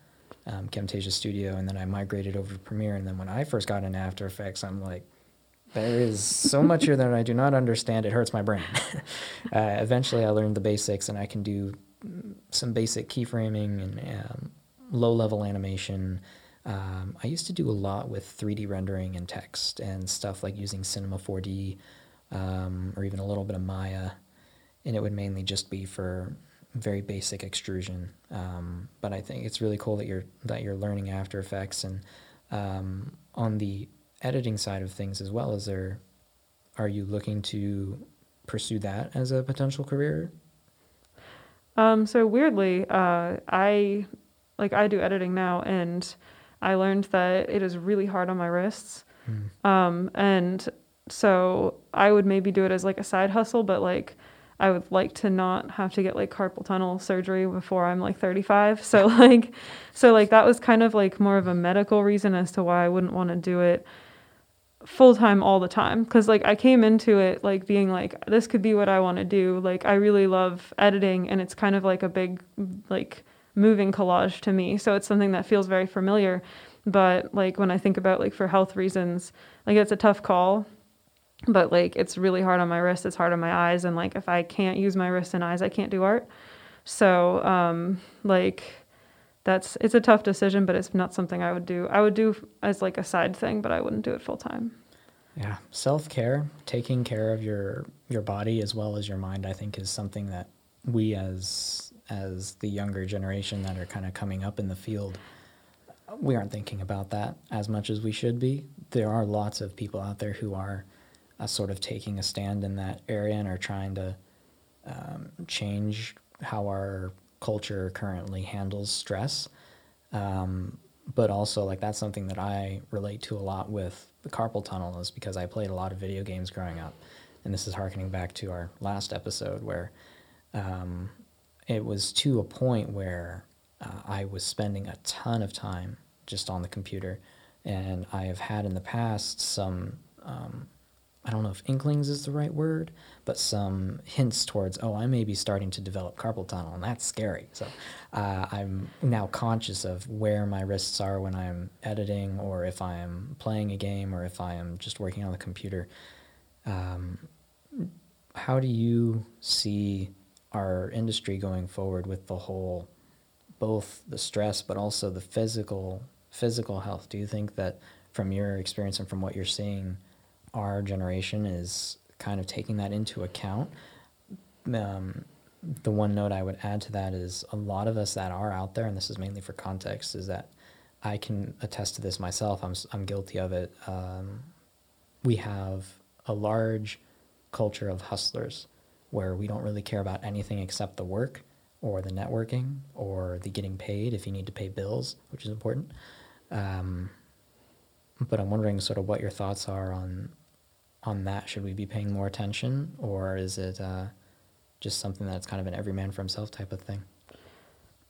um, Camtasia Studio, and then I migrated over to Premiere. And then when I first got into After Effects, I'm like, there is so much here that I do not understand. It hurts my brain. uh, eventually, I learned the basics, and I can do some basic keyframing and um, low level animation. Um, I used to do a lot with 3D rendering and text and stuff like using Cinema 4D um, or even a little bit of Maya, and it would mainly just be for very basic extrusion. Um, but I think it's really cool that you're that you're learning After Effects and um, on the editing side of things as well. Is there are you looking to pursue that as a potential career? Um, so weirdly, uh, I like I do editing now, and I learned that it is really hard on my wrists. Mm. Um, and so I would maybe do it as like a side hustle, but like I would like to not have to get like carpal tunnel surgery before I'm like 35. So like, so like that was kind of like more of a medical reason as to why I wouldn't want to do it full time all the time. Cause like I came into it like being like, this could be what I want to do. Like I really love editing and it's kind of like a big like moving collage to me. So it's something that feels very familiar. But like when I think about like for health reasons, like it's a tough call but like it's really hard on my wrist it's hard on my eyes and like if i can't use my wrists and eyes i can't do art. So um like that's it's a tough decision but it's not something i would do. I would do as like a side thing but i wouldn't do it full time Yeah, self care, taking care of your your body as well as your mind, I think, is something that we as as the younger generation that are kind of coming up in the field, we aren't thinking about that as much as we should be. There are lots of people out there who are uh, sort of taking a stand in that area and are trying to um, change how our culture currently handles stress. Um, but also, like that's something that I relate to a lot with the carpal tunnel, is because I played a lot of video games growing up, and this is harkening back to our last episode where um, it was to a point where uh, I was spending a ton of time just on the computer, and I have had in the past some um, I don't know if inklings is the right word, but some hints towards, oh, I may be starting to develop carpal tunnel, and that's scary. So uh, I'm now conscious of where my wrists are when I'm editing, or if I'm playing a game, or if I am just working on the computer. Um, how do you see our industry going forward with the whole, both the stress, but also the physical physical health? Do you think that, from your experience and from what you're seeing, our generation is kind of taking that into account. Um, the one note I would add to that is a lot of us that are out there, and this is mainly for context, is that I can attest to this myself. I'm I'm guilty of it. Um, we have a large culture of hustlers where we don't really care about anything except the work or the networking or the getting paid if you need to pay bills, which is important. Um, but I'm wondering sort of what your thoughts are on on that. Should we be paying more attention, or is it uh, just something that's kind of an every man for himself type of thing?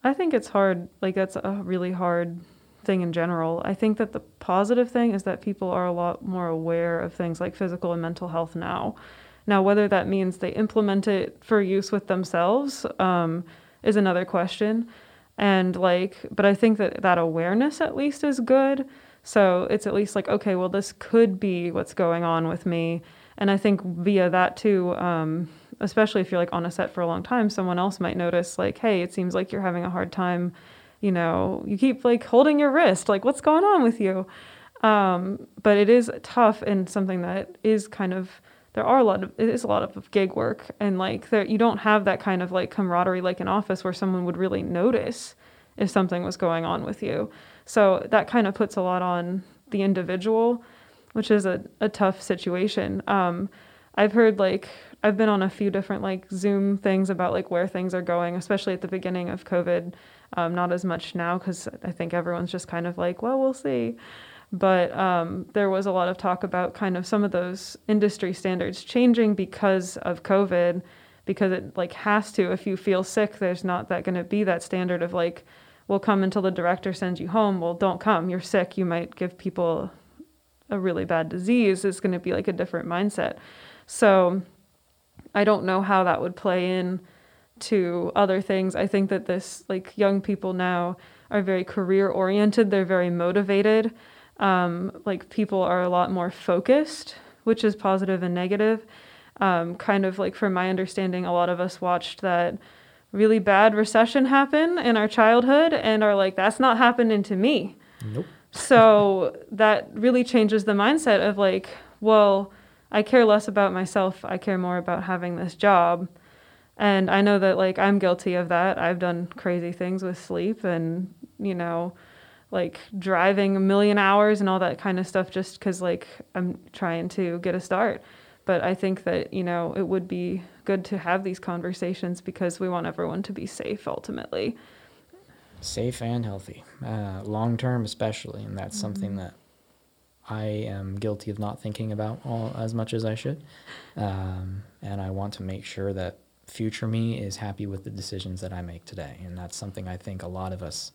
I think it's hard. Like that's a really hard thing in general. I think that the positive thing is that people are a lot more aware of things like physical and mental health now. Now, whether that means they implement it for use with themselves um, is another question. And like, but I think that that awareness at least is good. So it's at least like, okay, well, this could be what's going on with me. And I think via that too, um, especially if you're like on a set for a long time, someone else might notice, like, hey, it seems like you're having a hard time. You know, you keep like holding your wrist, like, what's going on with you? Um, but it is tough and something that is kind of there are a lot of it is a lot of gig work and like there you don't have that kind of like camaraderie like an office where someone would really notice if something was going on with you so that kind of puts a lot on the individual, which is a, a tough situation. Um, I've heard like I've been on a few different like Zoom things about like where things are going, especially at the beginning of COVID. Um, not as much now because I think everyone's just kind of like, well, we'll see. But um, there was a lot of talk about kind of some of those industry standards changing because of COVID, because it like has to. If you feel sick, there's not that going to be that standard of like will come until the director sends you home. Well, don't come. You're sick. You might give people a really bad disease. It's going to be like a different mindset. So I don't know how that would play in to other things. I think that this, like, young people now are very career oriented, they're very motivated. Um, like, people are a lot more focused, which is positive and negative. Um, kind of like, from my understanding, a lot of us watched that really bad recession happen in our childhood and are like, that's not happening to me. Nope. so that really changes the mindset of like, well, I care less about myself. I care more about having this job. And I know that like I'm guilty of that. I've done crazy things with sleep and, you know, like driving a million hours and all that kind of stuff just because like I'm trying to get a start. But I think that, you know, it would be good to have these conversations because we want everyone to be safe ultimately. Safe and healthy, uh, long term especially, and that's mm-hmm. something that I am guilty of not thinking about all as much as I should, um, and I want to make sure that future me is happy with the decisions that I make today, and that's something I think a lot of us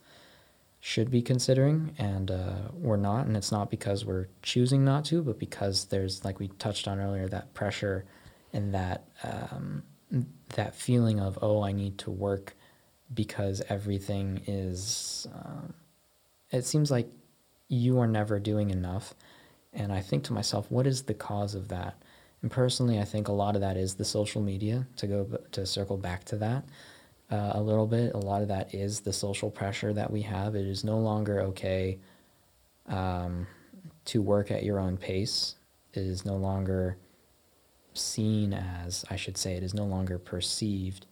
should be considering, and uh, we're not. And it's not because we're choosing not to, but because there's, like we touched on earlier, that pressure and that um, that feeling of oh, I need to work because everything is. Um, it seems like you are never doing enough, and I think to myself, what is the cause of that? And personally, I think a lot of that is the social media. To go to circle back to that, uh, a little bit. A lot of that is the social pressure that we have. It is no longer okay um, to work at your own pace. It is no longer seen as, I should say, it is no longer perceived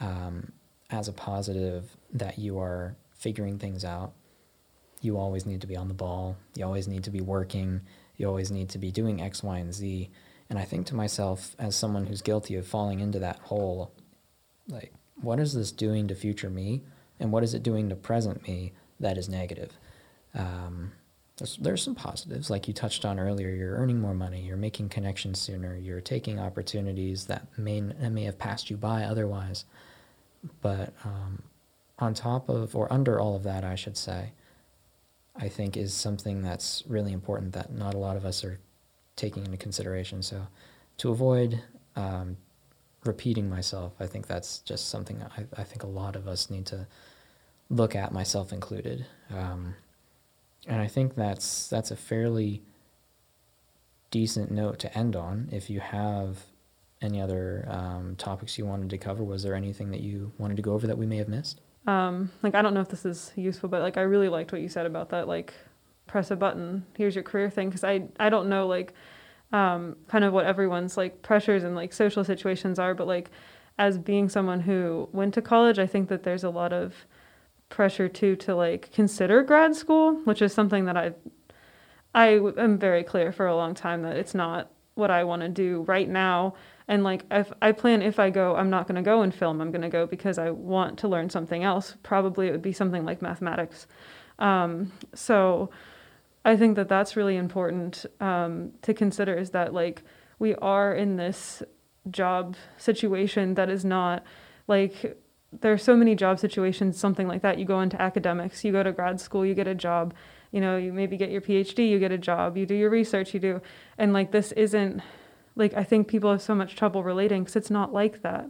um, as a positive that you are figuring things out. You always need to be on the ball. You always need to be working. You always need to be doing X, Y, and Z. And I think to myself, as someone who's guilty of falling into that hole, like, what is this doing to future me and what is it doing to present me that is negative um, there's, there's some positives like you touched on earlier you're earning more money you're making connections sooner you're taking opportunities that may, that may have passed you by otherwise but um, on top of or under all of that i should say i think is something that's really important that not a lot of us are taking into consideration so to avoid um, repeating myself. I think that's just something I, I think a lot of us need to look at, myself included. Um, and I think that's that's a fairly decent note to end on. If you have any other um, topics you wanted to cover, was there anything that you wanted to go over that we may have missed? Um, like I don't know if this is useful, but like I really liked what you said about that. Like press a button, here's your career thing, because I I don't know like um, kind of what everyone's like pressures and like social situations are. But like as being someone who went to college, I think that there's a lot of pressure too to like consider grad school, which is something that I I am very clear for a long time that it's not what I want to do right now. And like if I plan if I go, I'm not going to go in film. I'm going to go because I want to learn something else. Probably it would be something like mathematics. Um, so I think that that's really important um, to consider is that like we are in this job situation that is not like there are so many job situations something like that. You go into academics you go to grad school you get a job. You know you maybe get your phd you get a job. You do your research you do. And like this isn't like i think people have so much trouble relating because it's not like that.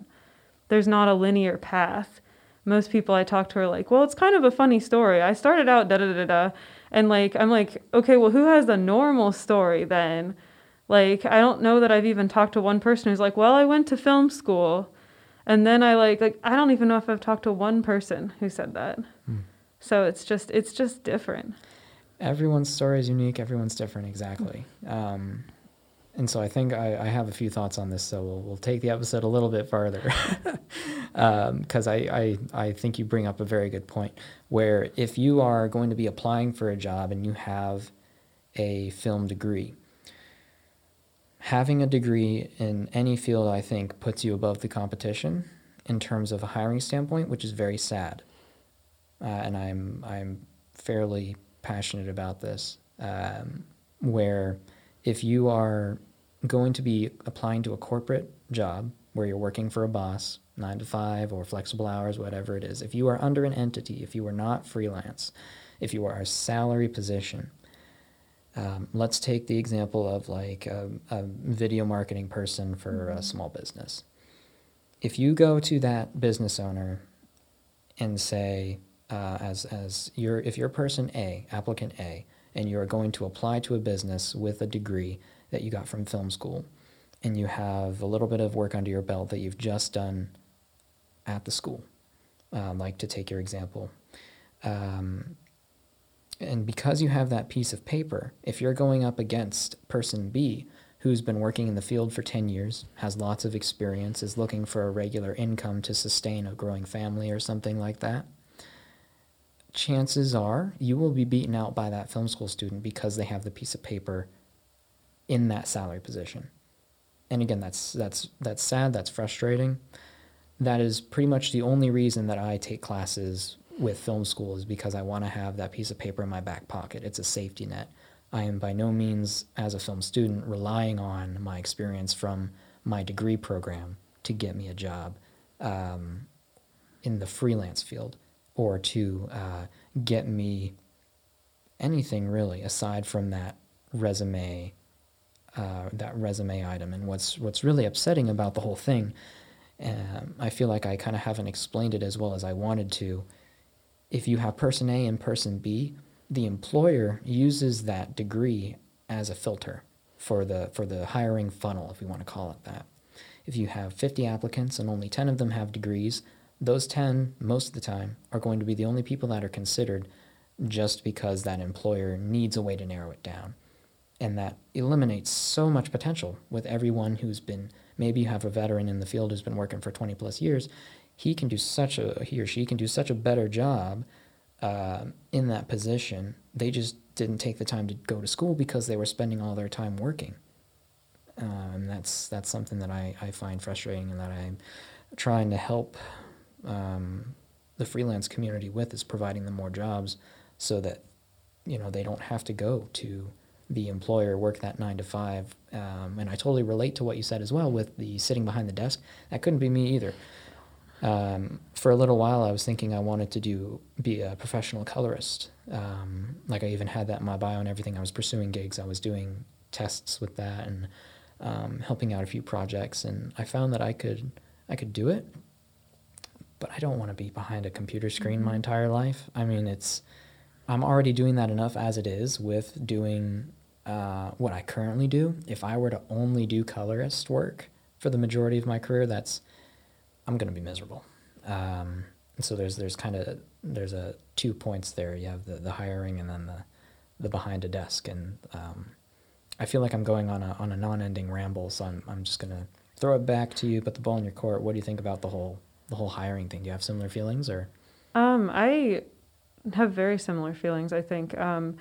There's not a linear path. Most people i talk to are like well it's kind of a funny story. I started out da da da da. And like I'm like, okay, well who has the normal story then? Like I don't know that I've even talked to one person who's like, well, I went to film school. And then I like like I don't even know if I've talked to one person who said that. Hmm. So it's just it's just different. Everyone's story is unique. Everyone's different, exactly. Um, and so I think I, I, have a few thoughts on this. So we'll, we'll take the episode a little bit farther because um, I, I, I think you bring up a very good point. Where if you are going to be applying for a job and you have a film degree, having a degree in any field, I think, puts you above the competition in terms of a hiring standpoint, which is very sad. Uh, and I'm I'm fairly passionate about this, um, where if you are going to be applying to a corporate job where you're working for a boss, nine to five or flexible hours, whatever it is, if you are under an entity, if you are not freelance, if you are a salary position, um, let's take the example of like a, a video marketing person for mm-hmm. a small business. If you go to that business owner and say, uh, as as you're if you're person A, applicant A, and you're going to apply to a business with a degree that you got from film school, and you have a little bit of work under your belt that you've just done at the school, um, like to take your example. Um, and because you have that piece of paper, if you're going up against person B, who's been working in the field for 10 years, has lots of experience, is looking for a regular income to sustain a growing family or something like that, chances are you will be beaten out by that film school student because they have the piece of paper in that salary position. and again, that's that's that's sad. That's frustrating. That is pretty much the only reason that I take classes with film school is because I want to have that piece of paper in my back pocket. It's a safety net. I am by no means, as a film student, relying on my experience from my degree program to get me a job um, in the freelance field or to uh, get me anything really aside from that resume uh, that resume item and what's what's really upsetting about the whole thing um, I feel like I kind of haven't explained it as well as I wanted to if you have person A and person B the employer uses that degree as a filter for the for the hiring funnel if we want to call it that. If you have 50 applicants and only 10 of them have degrees those 10 most of the time are going to be the only people that are considered just because that employer needs a way to narrow it down. And that eliminates so much potential with everyone who's been maybe you have a veteran in the field who's been working for 20 plus years he can do such a he or she can do such a better job uh, in that position. They just didn't take the time to go to school because they were spending all their time working. And that's that's something that I, I find frustrating and that I'm trying to help um, the freelance community with is providing them more jobs so that you know they don't have to go to the employer work that nine to five um, and i totally relate to what you said as well with the sitting behind the desk that couldn't be me either um, for a little while, I was thinking I wanted to do be a professional colorist. Um, like I even had that in my bio and everything. I was pursuing gigs. I was doing tests with that and um, helping out a few projects. And I found that I could I could do it, but I don't want to be behind a computer screen my mm-hmm. entire life. I mean, it's I'm already doing that enough as it is with doing uh, what I currently do. If I were to only do colorist work for the majority of my career, that's I'm going to be miserable. Um, so there's there's kind of there's a two points there. You have the, the hiring and then the the behind a desk, and um, I feel like I'm going on a on a non-ending ramble. So I'm I'm just gonna throw it back to you, put the ball in your court. What do you think about the whole the whole hiring thing? Do you have similar feelings or? Um, I have very similar feelings. I think. Um,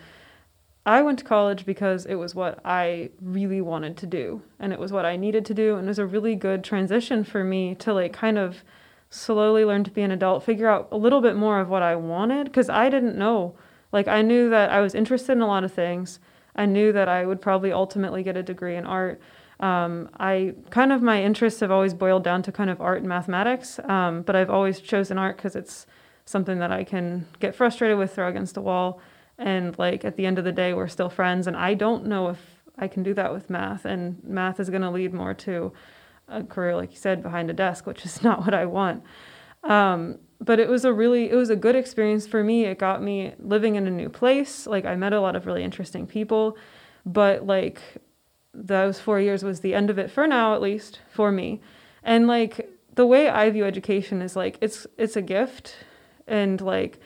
I went to college because it was what I really wanted to do and it was what I needed to do and it was a really good transition for me to like kind of slowly learn to be an adult, figure out a little bit more of what I wanted because I didn't know. Like I knew that I was interested in a lot of things. I knew that I would probably ultimately get a degree in art. Um, I kind of my interests have always boiled down to kind of art and mathematics, um, but I've always chosen art because it's something that I can get frustrated with, throw against the wall and like at the end of the day we're still friends and i don't know if i can do that with math and math is going to lead more to a career like you said behind a desk which is not what i want. Um, but it was a really it was a good experience for me. It got me living in a new place. Like i met a lot of really interesting people but like those four years was the end of it for now at least for me. And like the way i view education is like it's it's a gift and like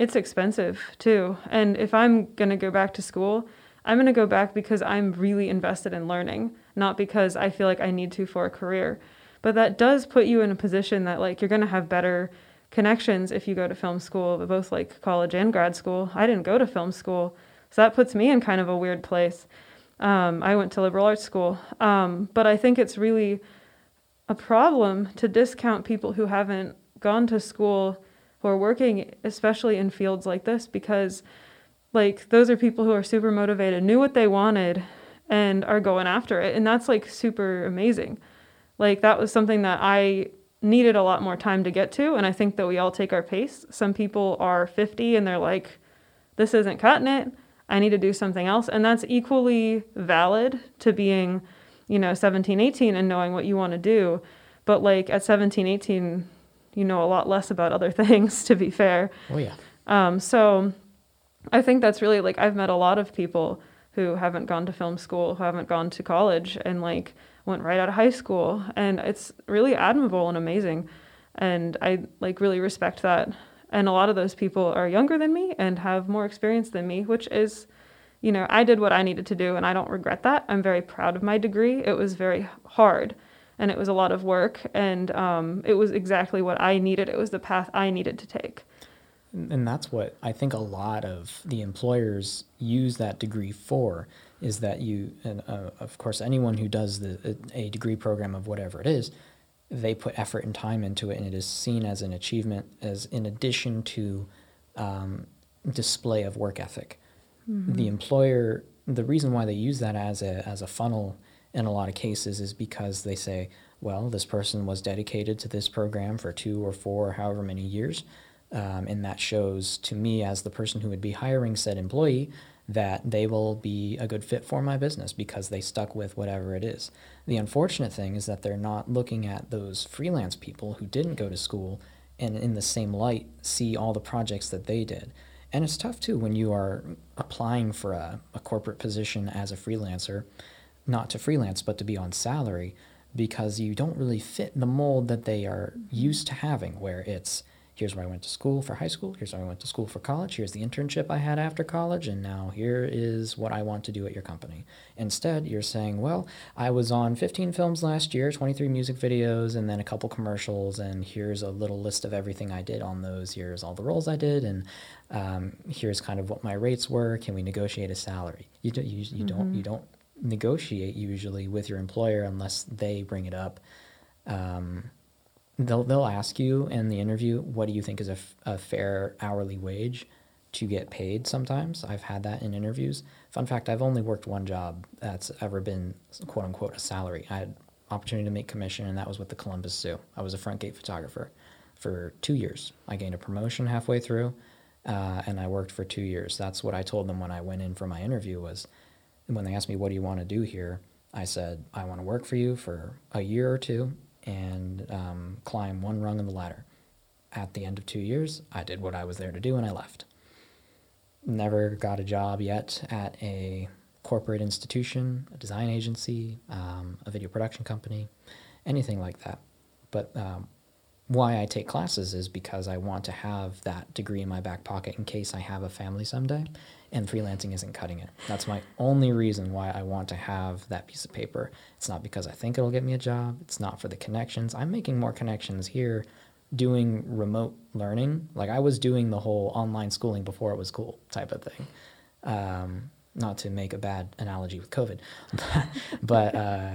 it's expensive too. And if I'm going to go back to school, I'm going to go back because I'm really invested in learning, not because I feel like I need to for a career. But that does put you in a position that like you're going to have better connections if you go to film school, both like college and grad school. I didn't go to film school, so that puts me in kind of a weird place. Um, I went to liberal arts school, um, but I think it's really a problem to discount people who haven't gone to school who are working especially in fields like this because like those are people who are super motivated knew what they wanted and are going after it. And that's like super amazing. Like that was something that i needed a lot more time to get to and i think that we all take our pace. Some people are 50 and they're like this isn't cutting it. I need to do something else. And that's equally valid to being you know 17 18 and knowing what you want to do. But like at 17 18 you know a lot less about other things to be fair. Oh yeah. Um, so i think that's really like i've met a lot of people who haven't gone to film school who haven't gone to college and like went right out of high school and it's really admirable and amazing and i like really respect that. And a lot of those people are younger than me and have more experience than me which is you know i did what i needed to do and i don't regret that. I'm very proud of my degree. It was very hard and it was a lot of work and um, it was exactly what i needed it was the path i needed to take and that's what i think a lot of the employers use that degree for is that you, and uh, of course, anyone who does the, a degree program of whatever it is, they put effort and time into it, and it is seen as an achievement, as in addition to um, display of work ethic. Mm-hmm. The employer, the reason why they use that as a as a funnel in a lot of cases is because they say, well, this person was dedicated to this program for two or four or however many years. Um, and that shows to me, as the person who would be hiring said employee, that they will be a good fit for my business because they stuck with whatever it is. The unfortunate thing is that they're not looking at those freelance people who didn't go to school and, in the same light, see all the projects that they did. And it's tough too when you are applying for a, a corporate position as a freelancer, not to freelance, but to be on salary because you don't really fit the mold that they are used to having, where it's here's where I went to school for high school, here's where I went to school for college, here's the internship I had after college, and now here is what I want to do at your company. Instead, you're saying, well, I was on 15 films last year, 23 music videos, and then a couple commercials, and here's a little list of everything I did on those. Here's all the roles I did, and um, here's kind of what my rates were. Can we negotiate a salary? You, do, you, you mm-hmm. don't you don't negotiate usually with your employer unless they bring it up. Um, they'll they'll ask you in the interview, what do you think is a, f- a fair hourly wage to get paid? Sometimes I've had that in interviews. Fun fact: I've only worked one job that's ever been quote unquote a salary. I had opportunity to make commission, and that was with the Columbus Zoo. I was a front gate photographer for two years. I gained a promotion halfway through, uh, and I worked for two years. That's what I told them when I went in for my interview. Was when they asked me, "What do you want to do here?" I said, "I want to work for you for a year or two, and um, climb one rung in the ladder. At the end of two years, I did what I was there to do and I left. Never got a job yet at a corporate institution, a design agency, um, a video production company, anything like that. But um, why I take classes is because I want to have that degree in my back pocket in case I have a family someday and freelancing isn't cutting it. That's my only reason why I want to have that piece of paper. It's not because I think it'll get me a job, it's not for the connections. I'm making more connections here doing remote learning. Like I was doing the whole online schooling before it was cool type of thing. Um, not to make a bad analogy with COVID, but uh,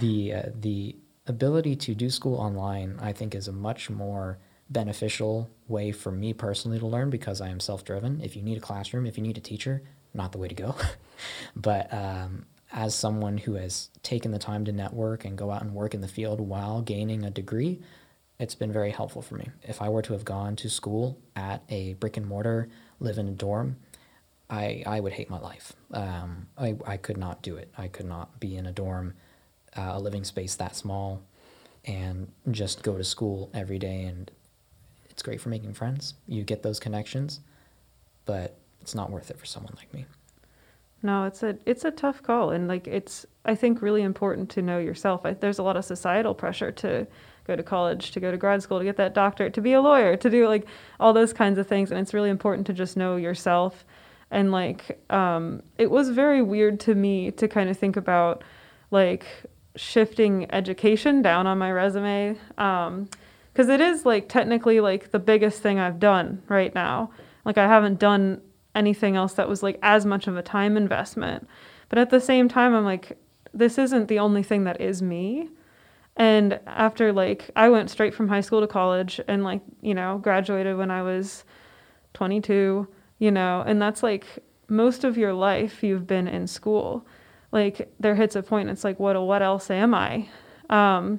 the uh, the ability to do school online, I think, is a much more beneficial way for me personally to learn because I am self driven. If you need a classroom, if you need a teacher, not the way to go. but um, as someone who has taken the time to network and go out and work in the field while gaining a degree, it's been very helpful for me. If I were to have gone to school at a brick and mortar, live in a dorm, I, I would hate my life. Um, I, I could not do it. I could not be in a dorm uh, a living space that small and just go to school every day and it's great for making friends. You get those connections but it's not worth it for someone like me. No it's a it's a tough call and like it's i think really important to know yourself. I, there's a lot of societal pressure to go to college to go to grad school to get that doctorate to be a lawyer to do like all those kinds of things and it's really important to just know yourself. And like um, it was very weird to me to kind of think about like shifting education down on my resume because it is like technically like the biggest thing I've done right now. Like I haven't done anything else that was like as much of a time investment. But at the same time, I'm like, this isn't the only thing that is me. And after like, I went straight from high school to college and like, you know, graduated when I was 22, you know, and that's like most of your life you've been in school like there hits a point it's like what what else am i um,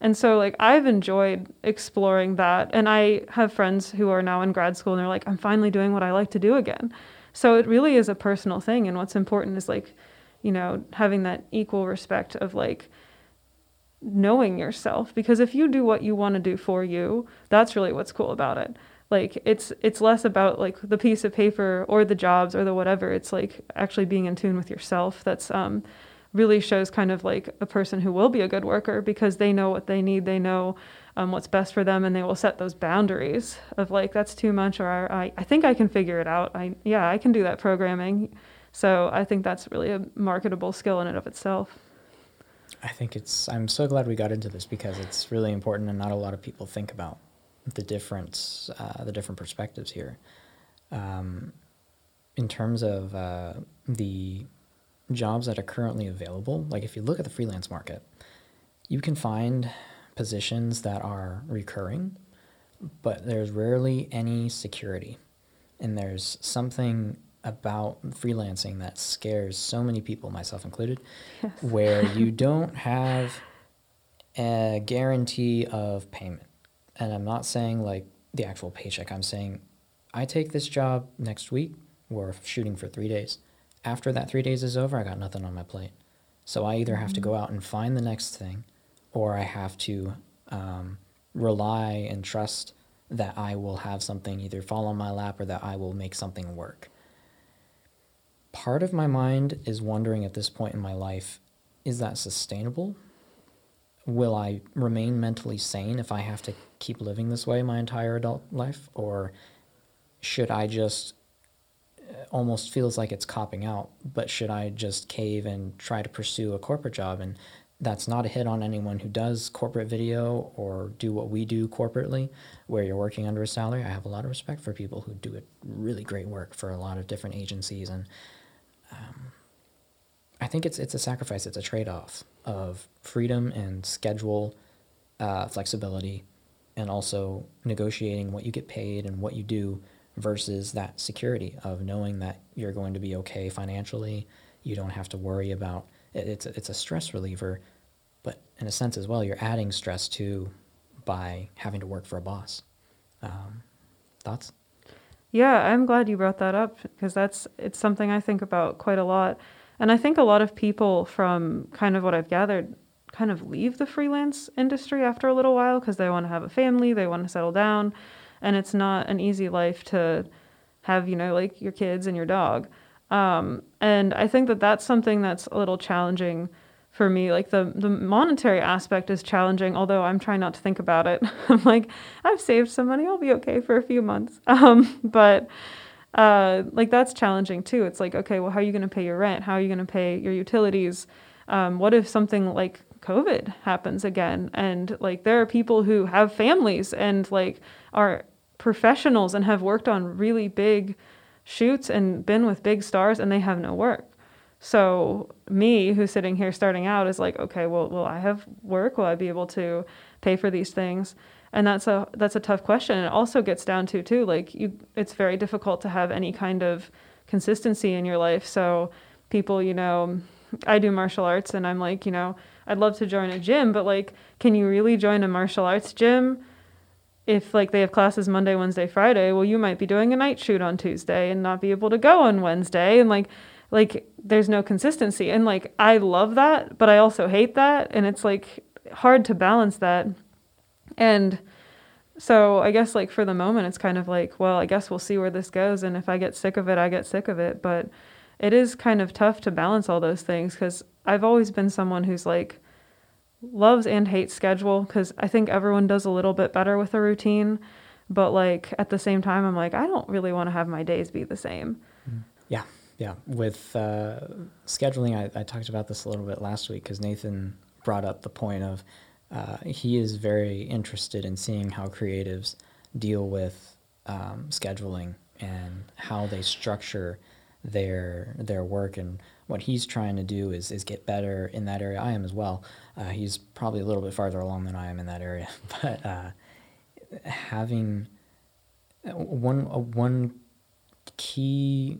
and so like i've enjoyed exploring that and i have friends who are now in grad school and they're like i'm finally doing what i like to do again. So it really is a personal thing and what's important is like you know having that equal respect of like knowing yourself because if you do what you want to do for you that's really what's cool about it. Like it's it's less about like the piece of paper or the jobs or the whatever it's like actually being in tune with yourself that's um, really shows kind of like a person who will be a good worker because they know what they need. They know um, what's best for them and they will set those boundaries of like that's too much or I, I think i can figure it out. I yeah i can do that programming. So i think that's really a marketable skill in and of itself. I think it's i'm so glad we got into this because it's really important and not a lot of people think about the difference, uh, the different perspectives here. Um, in terms of uh, the jobs that are currently available, like if you look at the freelance market, you can find positions that are recurring, but there's rarely any security. And there's something about freelancing that scares so many people, myself included, yes. where you don't have a guarantee of payment. And I'm not saying like the actual paycheck, I'm saying I take this job next week, we're shooting for three days. After that three days is over, I got nothing on my plate. So I either have to go out and find the next thing, or I have to um, rely and trust that I will have something either fall on my lap or that I will make something work. Part of my mind is wondering at this point in my life is that sustainable? Will I remain mentally sane if I have to keep living this way my entire adult life? Or should I just almost feels like it's copping out, but should I just cave and try to pursue a corporate job? And that's not a hit on anyone who does corporate video or do what we do corporately, where you're working under a salary. I have a lot of respect for people who do it really great work for a lot of different agencies, and um, I think it's it's a sacrifice. It's a trade off of freedom and schedule uh, flexibility, and also negotiating what you get paid and what you do versus that security of knowing that you're going to be okay financially. You don't have to worry about it, it's a, it's a stress reliever, but in a sense as well, you're adding stress too by having to work for a boss. Um, thoughts? Yeah, I'm glad you brought that up because that's it's something I think about quite a lot. And I think a lot of people from kind of what I've gathered kind of leave the freelance industry after a little while because they want to have a family, they want to settle down, and it's not an easy life to have, you know, like your kids and your dog. Um, and I think that that's something that's a little challenging for me. Like the the monetary aspect is challenging, although I'm trying not to think about it. I'm like, I've saved some money, I'll be okay for a few months. Um, but uh, like that's challenging too. It's like, okay, well, how are you going to pay your rent? How are you going to pay your utilities? Um, what if something like COVID happens again? And like there are people who have families and like are professionals and have worked on really big shoots and been with big stars and they have no work. So me, who's sitting here starting out, is like, okay, well, will I have work? Will I be able to pay for these things? And that's a that's a tough question. It also gets down to too, like you, it's very difficult to have any kind of consistency in your life. So people, you know, I do martial arts, and I'm like, you know, I'd love to join a gym, but like, can you really join a martial arts gym? If like they have classes Monday, Wednesday, Friday, well you might be doing a night shoot on Tuesday and not be able to go on Wednesday. And like like there's no consistency. And like I love that, but I also hate that. And it's like hard to balance that. And so I guess like for the moment it's kind of like, well, I guess we'll see where this goes. And if I get sick of it, I get sick of it, but it is kind of tough to balance all those things cuz I've always been someone who's like loves and hates schedule because I think everyone does a little bit better with a routine. But like at the same time, I'm like, I don't really want to have my days be the same. Mm-hmm. Yeah. Yeah. With uh, scheduling, I, I, talked about this a little bit last week because Nathan brought up the point of uh, he is very interested in seeing how creatives deal with um, scheduling and how they structure their their work and what he's trying to do is is get better in that area. I am as well. Uh, he's probably a little bit farther along than I am in that area, but uh, having uh, one uh, one key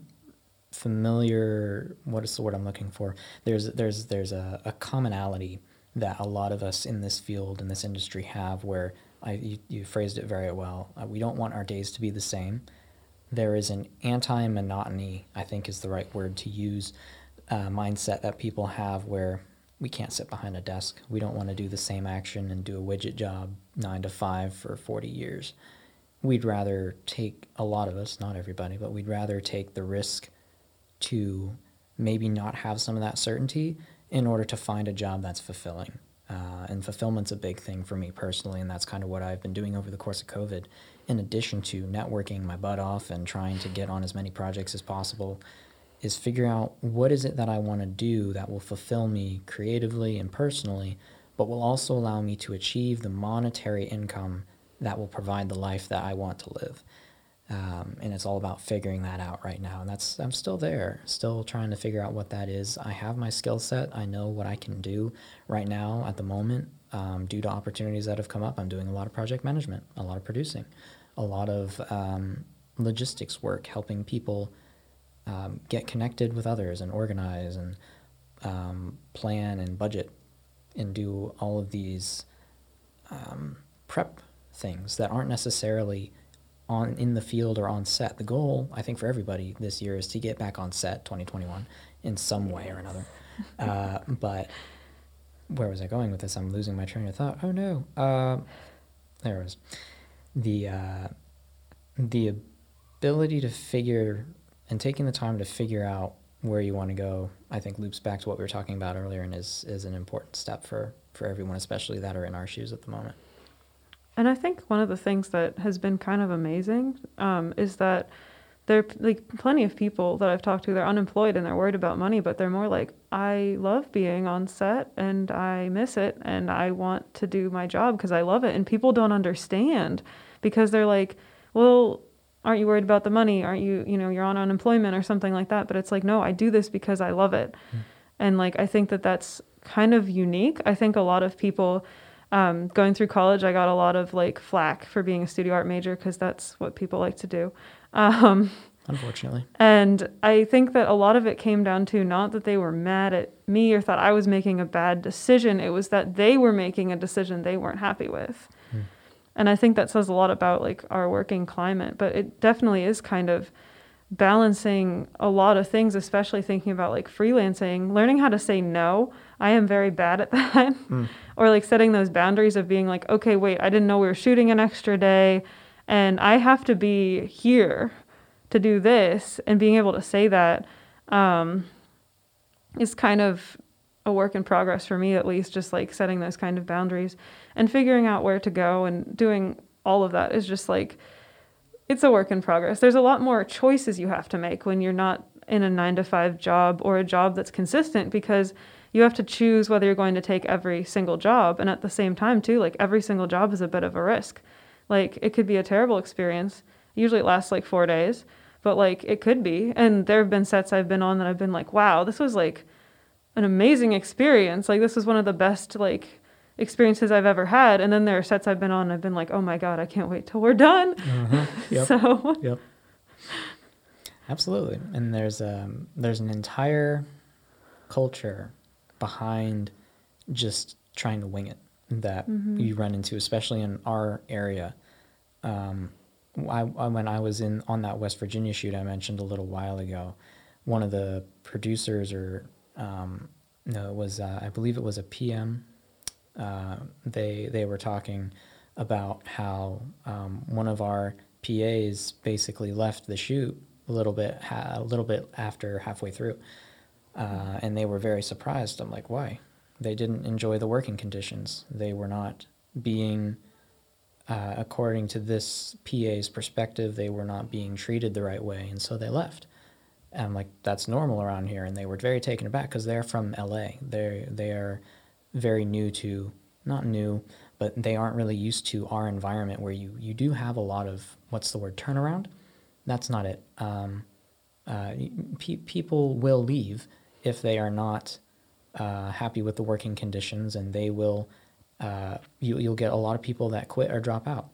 familiar what is the word I'm looking for? There's there's there's a, a commonality that a lot of us in this field in this industry have where I you, you phrased it very well. Uh, we don't want our days to be the same. There is an anti monotony, I think is the right word to use, uh, mindset that people have where we can't sit behind a desk. We don't want to do the same action and do a widget job nine to five for 40 years. We'd rather take, a lot of us, not everybody, but we'd rather take the risk to maybe not have some of that certainty in order to find a job that's fulfilling. Uh, and fulfillment's a big thing for me personally, and that's kind of what I've been doing over the course of COVID. In addition to networking my butt off and trying to get on as many projects as possible, is figure out what is it that I want to do that will fulfill me creatively and personally, but will also allow me to achieve the monetary income that will provide the life that I want to live. Um, and it's all about figuring that out right now. And that's I'm still there, still trying to figure out what that is. I have my skill set. I know what I can do right now at the moment. Um, due to opportunities that have come up, I'm doing a lot of project management, a lot of producing, a lot of um, logistics work, helping people um, get connected with others and organize and um, plan and budget and do all of these um, prep things that aren't necessarily on in the field or on set. The goal, I think, for everybody this year is to get back on set 2021 in some way or another. Uh, but where was I going with this? I'm losing my train of thought. Oh no. Uh, there it was. The uh, the ability to figure and taking the time to figure out where you want to go, I think loops back to what we were talking about earlier and is is an important step for for everyone, especially that are in our shoes at the moment. And I think one of the things that has been kind of amazing um, is that there are like plenty of people that I've talked to. They're unemployed and they're worried about money, but they're more like, I love being on set and I miss it and I want to do my job because I love it. And people don't understand because they're like, well, aren't you worried about the money? Aren't you, you know, you're on unemployment or something like that? But it's like, no, I do this because I love it. Mm. And like, I think that that's kind of unique. I think a lot of people um, going through college, I got a lot of like flack for being a studio art major because that's what people like to do. Um, Unfortunately. And I think that a lot of it came down to not that they were mad at me or thought I was making a bad decision. It was that they were making a decision they weren't happy with. And I think that says a lot about like our working climate, but it definitely is kind of balancing a lot of things, especially thinking about like freelancing, learning how to say no. I am very bad at that. Mm. or like setting those boundaries of being like, okay, wait, I didn't know we were shooting an extra day and I have to be here to do this. And being able to say that um, is kind of a work in progress for me, at least, just like setting those kind of boundaries and figuring out where to go and doing all of that is just like, it's a work in progress. There's a lot more choices you have to make when you're not in a nine to five job or a job that's consistent because you have to choose whether you're going to take every single job. And at the same time, too, like every single job is a bit of a risk. Like it could be a terrible experience. Usually it lasts like four days, but like it could be. And there have been sets I've been on that I've been like, wow, this was like an amazing experience. Like this was one of the best like experiences I've ever had. And then there are sets I've been on, I've been like, oh my God, I can't wait till we're done. Uh-huh. Yep. so, yep. Absolutely. And there's, um, there's an entire culture behind just trying to wing it that mm-hmm. you run into, especially in our area. Um, I, I, when I was in on that West Virginia shoot I mentioned a little while ago, one of the producers or um, no, it was uh, I believe it was a PM uh, they they were talking about how um, one of our PAs basically left the shoot a little bit ha- a little bit after halfway through, uh, and they were very surprised. I'm like, why? They didn't enjoy the working conditions. They were not being, uh, according to this PA's perspective, they were not being treated the right way, and so they left. And I'm like, that's normal around here, and they were very taken aback because they're from LA. They they are very new to not new, but they aren't really used to our environment where you you do have a lot of what's the word turnaround. That's not it. Um, uh, pe- people will leave if they are not uh, happy with the working conditions, and they will. Uh, you, you'll get a lot of people that quit or drop out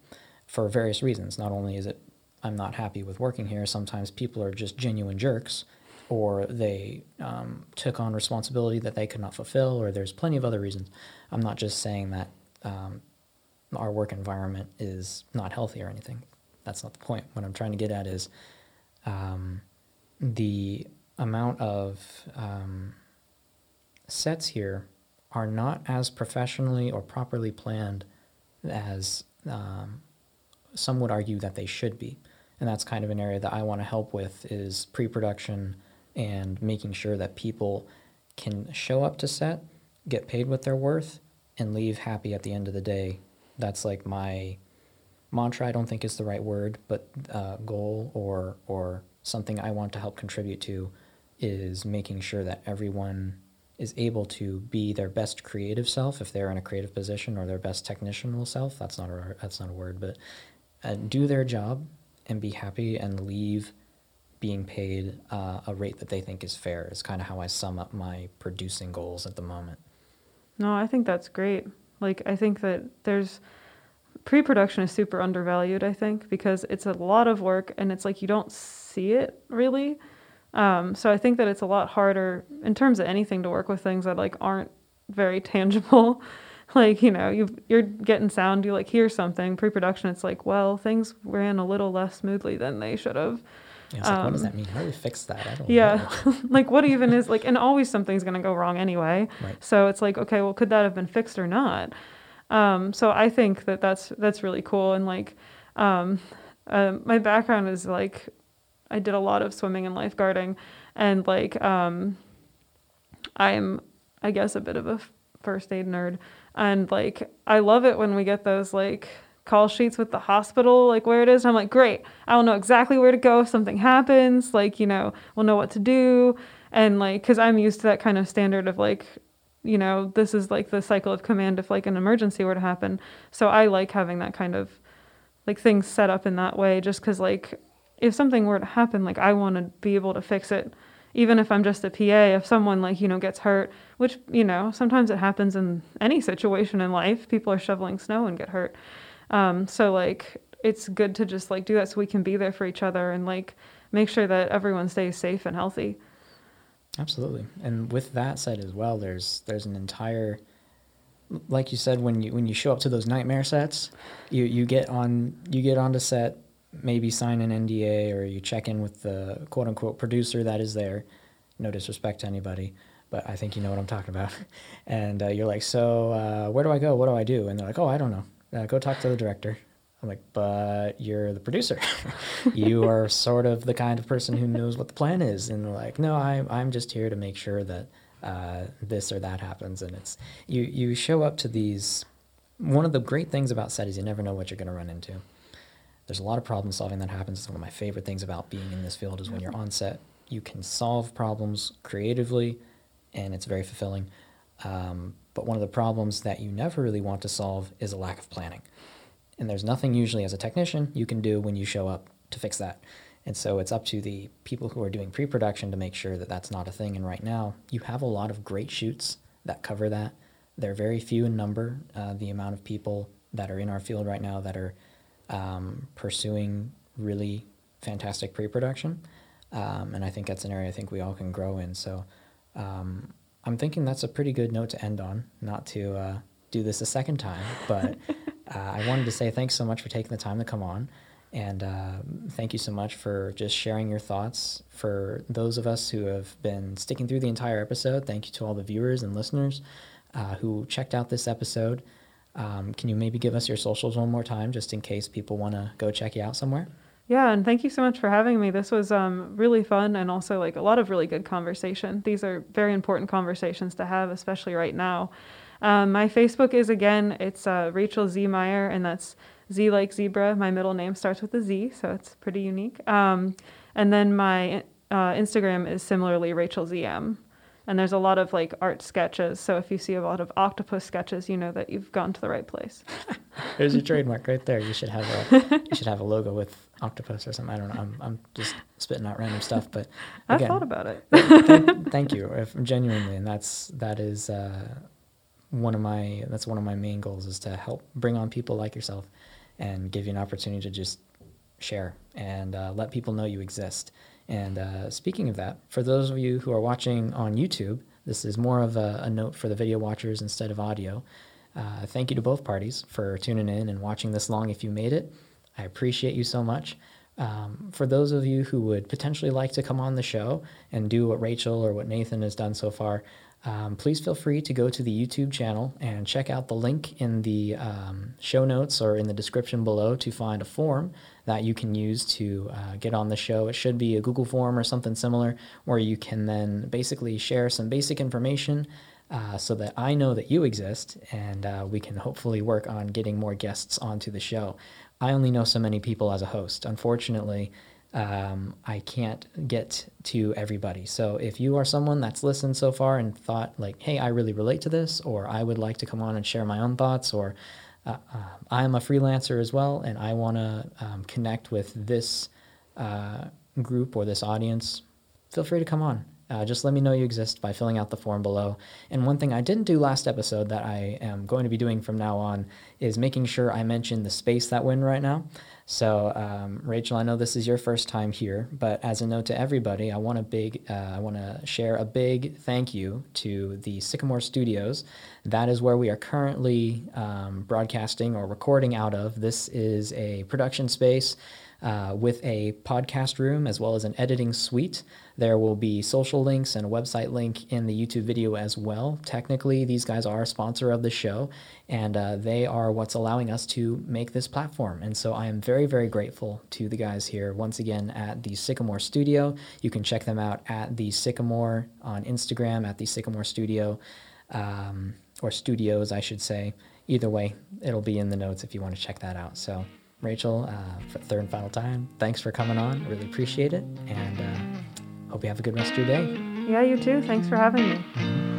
for various reasons. Not only is it I'm not happy with working here. Sometimes people are just genuine jerks or they um, took on responsibility that they could not fulfill, or there's plenty of other reasons. I'm not just saying that um, our work environment is not healthy or anything. That's not the point. What I'm trying to get at is um, the amount of um, sets here are not as professionally or properly planned as um, some would argue that they should be and that's kind of an area that I want to help with is pre-production and making sure that people can show up to set, get paid what they're worth, and leave happy at the end of the day. That's like my mantra. I don't think is the right word, but uh, goal or or something I want to help contribute to is making sure that everyone is able to be their best creative self if they're in a creative position or their best technical self. That's not a that's not a word, but uh, do their job and be happy and leave being paid uh, a rate that they think is fair is kind of how I sum up my producing goals at the moment. No, I think that's great. Like I think that there's pre-production is super undervalued, I think, because it's a lot of work and it's like you don't see it really. Um, so I think that it's a lot harder in terms of anything to work with things that like aren't very tangible. like you know you you're getting sound, you like hear something. Pre-production, it's like well things ran a little less smoothly than they should have. Yeah, like, um, what does that mean? How do we fix that? I don't yeah. like what even is like and always something's gonna go wrong anyway. Right. So it's like, okay, well could that have been fixed or not? Um, so I think that that's that's really cool and like um, uh, my background is like I did a lot of swimming and lifeguarding and like um, I'm I guess a bit of a first aid nerd and like I love it when we get those like call sheets with the hospital, like where it is. And I'm like, great, I will know exactly where to go if something happens. Like, you know, we'll know what to do. And like, cause I'm used to that kind of standard of like, you know, this is like the cycle of command if like an emergency were to happen. So I like having that kind of like things set up in that way just cause like if something were to happen, like I want to be able to fix it. Even if I'm just a PA, if someone like, you know, gets hurt, which, you know, sometimes it happens in any situation in life, people are shoveling snow and get hurt. Um, so like it's good to just like do that so we can be there for each other and like make sure that everyone stays safe and healthy. Absolutely. And with that said as well, there's there's an entire like you said when you when you show up to those nightmare sets, you you get on you get onto set, maybe sign an NDA or you check in with the quote unquote producer that is there. No disrespect to anybody, but I think you know what I'm talking about. And uh, you're like, so uh, where do I go? What do I do? And they're like, oh, I don't know uh, go talk to the director. I'm like, but you're the producer. you are sort of the kind of person who knows what the plan is. And they're like, no, I, I'm just here to make sure that uh, this or that happens. And it's you you show up to these. One of the great things about set is you never know what you're going to run into. There's a lot of problem solving that happens. It's one of my favorite things about being in this field is when you're on set, you can solve problems creatively, and it's very fulfilling. Um, but one of the problems that you never really want to solve is a lack of planning. And there's nothing usually as a technician you can do when you show up to fix that. And so it's up to the people who are doing pre production to make sure that that's not a thing. And right now, you have a lot of great shoots that cover that. They're very few in number, uh, the amount of people that are in our field right now that are um, pursuing really fantastic pre production. Um, and I think that's an area I think we all can grow in. So um, I'm thinking that's a pretty good note to end on. Not to uh, do this a second time, but uh, I wanted to say thanks so much for taking the time to come on. And uh, thank you so much for just sharing your thoughts. For those of us who have been sticking through the entire episode, thank you to all the viewers and listeners uh, who checked out this episode. Um, can you maybe give us your socials one more time, just in case people want to go check you out somewhere? Yeah, and thank you so much for having me. This was um, really fun and also like a lot of really good conversation. These are very important conversations to have, especially right now. Um, my Facebook is again, it's uh, Rachel Z Meyer, and that's Z like zebra. My middle name starts with a Z, so it's pretty unique. Um, and then my uh, Instagram is similarly Rachel ZM and there's a lot of like art sketches. So if you see a lot of octopus sketches, you know that you've gone to the right place. There's your trademark right there. You should have a you should have a logo with octopus or something. I don't know. I'm I'm just spitting out random stuff, but again, I've thought about it. thank, thank, you, if, genuinely, and that's that is uh, one of my that's one of my main goals is to help bring on people like yourself and give you an opportunity to just share and uh, let people know you exist and uh, speaking of that, for those of you who are watching on YouTube, this is more of a, a note for the video watchers instead of audio. Uh, thank you to both parties for tuning in and watching this long if you made it. I appreciate you so much. Um, for those of you who would potentially like to come on the show and do what Rachel or what Nathan has done so far, um, please feel free to go to the YouTube channel and check out the link in the um, show notes or in the description below to find a form that you can use to uh, get on the show. It should be a Google form or something similar where you can then basically share some basic information uh, so that I know that you exist and uh, we can hopefully work on getting more guests onto the show. I only know so many people as a host. Unfortunately, um, I can't get to everybody. So if you are someone that's listened so far and thought like, hey, I really relate to this, or I would like to come on and share my own thoughts, or uh, uh, I'm a freelancer as well, and I want to um, connect with this uh, group or this audience, feel free to come on. Uh, just let me know you exist by filling out the form below. And one thing I didn't do last episode that I am going to be doing from now on is making sure I mention the space that we're in right now. So, um, Rachel, I know this is your first time here, but as a note to everybody, I want a big, uh, I want to share a big thank you to the Sycamore Studios. That is where we are currently um, broadcasting or recording out of. This is a production space uh, with a podcast room as well as an editing suite. There will be social links and a website link in the YouTube video as well. Technically, these guys are a sponsor of the show, and uh, they are what's allowing us to make this platform. And so I am very, very grateful to the guys here once again at the Sycamore Studio. You can check them out at the Sycamore on Instagram at the Sycamore Studio, um, or studios, I should say. Either way, it'll be in the notes if you want to check that out. So, Rachel, uh, for third and final time, thanks for coming on. Really appreciate it. And uh, hope you have a good rest of your day. Yeah, you too. Thanks for having me.